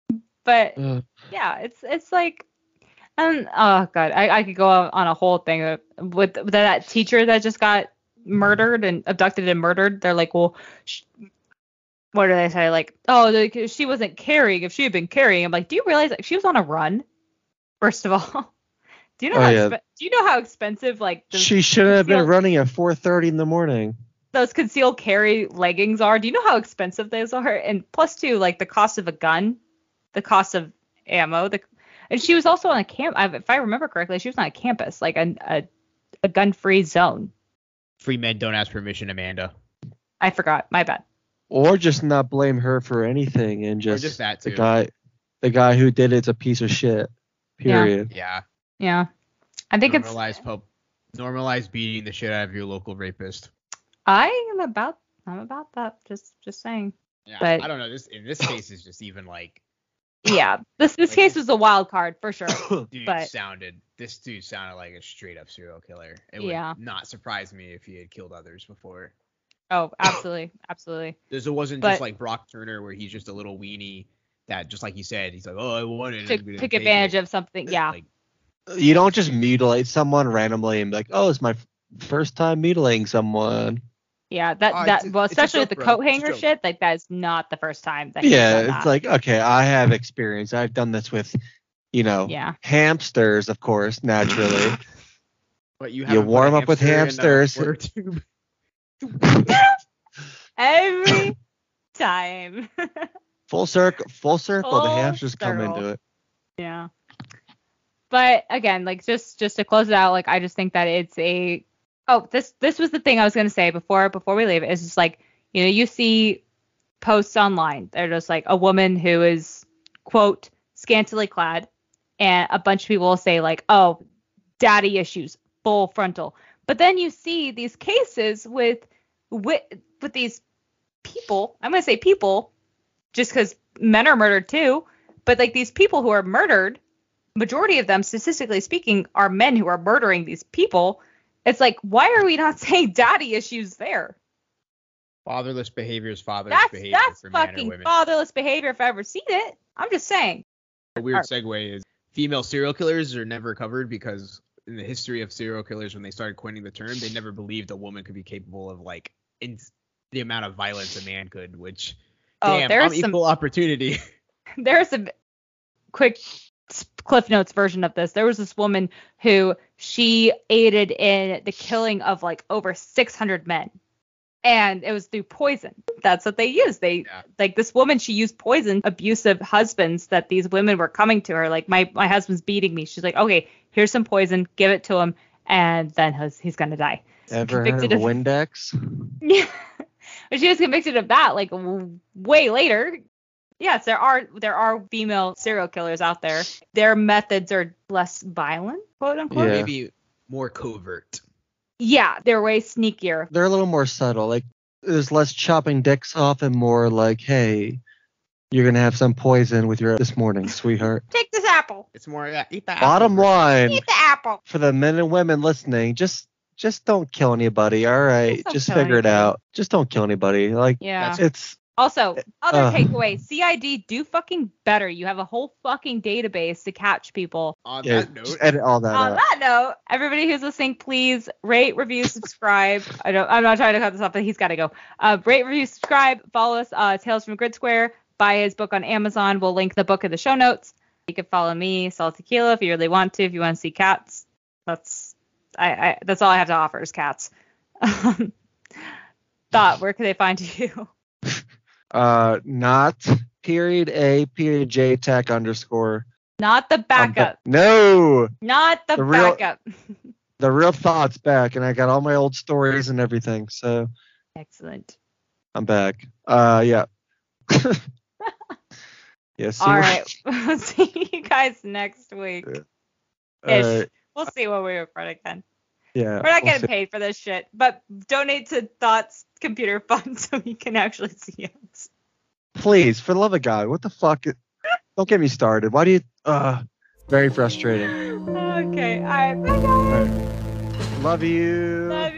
[LAUGHS] but Ugh. yeah, it's it's like, and oh god, I, I could go on a whole thing with, with that teacher that just got mm-hmm. murdered and abducted and murdered. They're like, well, sh- what do they say? Like, oh, like, she wasn't carrying. If she had been carrying, I'm like, do you realize like she was on a run? First of all, [LAUGHS] do you know Oh, how yeah. expe- do you know how expensive like those, she shouldn't have been running at 4:30 in the morning. those concealed carry leggings are? Do you know how expensive those are? And plus two, like the cost of a gun, the cost of ammo, the and she was also on a camp. If I remember correctly, she was on a campus, like a a, a gun-free zone. Free men don't ask permission, Amanda. I forgot. My bad. Or just not blame her for anything and just, just that the guy the guy who did it's a piece of shit. Period. Yeah. Yeah, I think it's. normalize. Normalize beating the shit out of your local rapist. I am about. I'm about that. Just just saying. Yeah. But- I don't know. This in this [COUGHS] case is just even like Yeah, this this Like- case was a wild card for sure. [COUGHS] dude But- sounded. This dude sounded like a straight up serial killer. It would Yeah. not surprise me if he had killed others before. Oh, [COUGHS] absolutely, absolutely. This it wasn't But- just like Brock Turner where he's just a little weenie that just like you said he's like oh I wanted Took took advantage of something. Yeah. Like, You don't just mutilate someone randomly and be like, "Oh, it's my first time mutilating someone." Yeah, that Oh, that well, it's a especially with the bro. coat hanger shit, like that is not the first time that Yeah, done it's that. like, okay, I have experience. I've done this with, you know, yeah, hamsters, of course, naturally. but you You haven't put a warm up with hamster in a hamsters. [LAUGHS] every time. [LAUGHS] full circle, full circle. the Full hamsters come into it. yeah. But again, like just just to close it out, like I just think that it's a oh this this was the thing I was gonna say before before we leave. It's just like you know you see posts online. They're just like a woman who is quote scantily clad, and a bunch of people will say like oh daddy issues full frontal. But then you see these cases with with with these people. I'm gonna say people, just because men are murdered too. But like these people who are murdered, majority of them, statistically speaking, are men who are murdering these people. It's like, why are we not [LAUGHS] saying daddy issues there? Fatherless behavior is fatherless That's behavior that's for men or fucking women. fatherless behavior if I ever seen it. I'm just saying. A weird segue is female serial killers are never covered because in the history of serial killers, when they started coining the term, they never believed a woman could be capable of like in the amount of violence a man could. Which, Oh, damn, there's some equal opportunity. [LAUGHS] there's a quick cliff notes version of this there was this woman who she aided in the killing of like over 600 men and it was through poison that's what they used they Yeah. like this woman she used poison abusive husbands that these women were coming to her like my my husband's beating me she's like okay here's some poison give it to him and then he's, he's gonna die Ever heard of of- Windex? [LAUGHS] yeah. But she was convicted of that like way later. Yes, there are there are female serial killers out there. Their methods are less violent, quote unquote. Yeah. Maybe more covert. Yeah, they're way sneakier. They're a little more subtle. Like there's less chopping dicks off and more like, hey, you're gonna have some poison with your this morning, sweetheart. Take this apple. It's more yeah, eat the Bottom apple. line Eat the apple. for the men and women listening, just just don't kill anybody. All right, Just just kill figure it out. Just don't kill anybody. Like Yeah. it's Also, other Ugh. takeaway: CID do fucking better. You have a whole fucking database to catch people. On Yeah, that note, edit all that On out. that note, everybody who's listening, please rate, review, subscribe. [LAUGHS] I don't. I'm not trying to cut this off, but he's got to go. Uh, rate, review, subscribe. Follow us. Uh, Tales from Gridsquare. Buy his book on Amazon. We'll link the book in the show notes. You can follow me, Salty Kilo, if you really want to. If you want to see cats, that's I, I that's all I have to offer is cats. [LAUGHS] Thought, where can they find you? [LAUGHS] Uh, not period A period J tech underscore. Not the Um, backup. no, Not the, the real- backup. [LAUGHS] the real thoughts back, and I got all my old stories and everything. So Excellent. I'm back. Uh, yeah. Yeah. See All what- right. [LAUGHS] We'll see you guys next week. all Ish. right, We'll see when we record again. yeah. We're not we'll getting see. paid for this shit, but donate to Thoughts Computer [LAUGHS] Fund so we can actually see us. Please, for the love of God, what the fuck? Don't get me started. Why do you? Uh, very frustrating. Okay. All right. Bye, guys. Love you. Love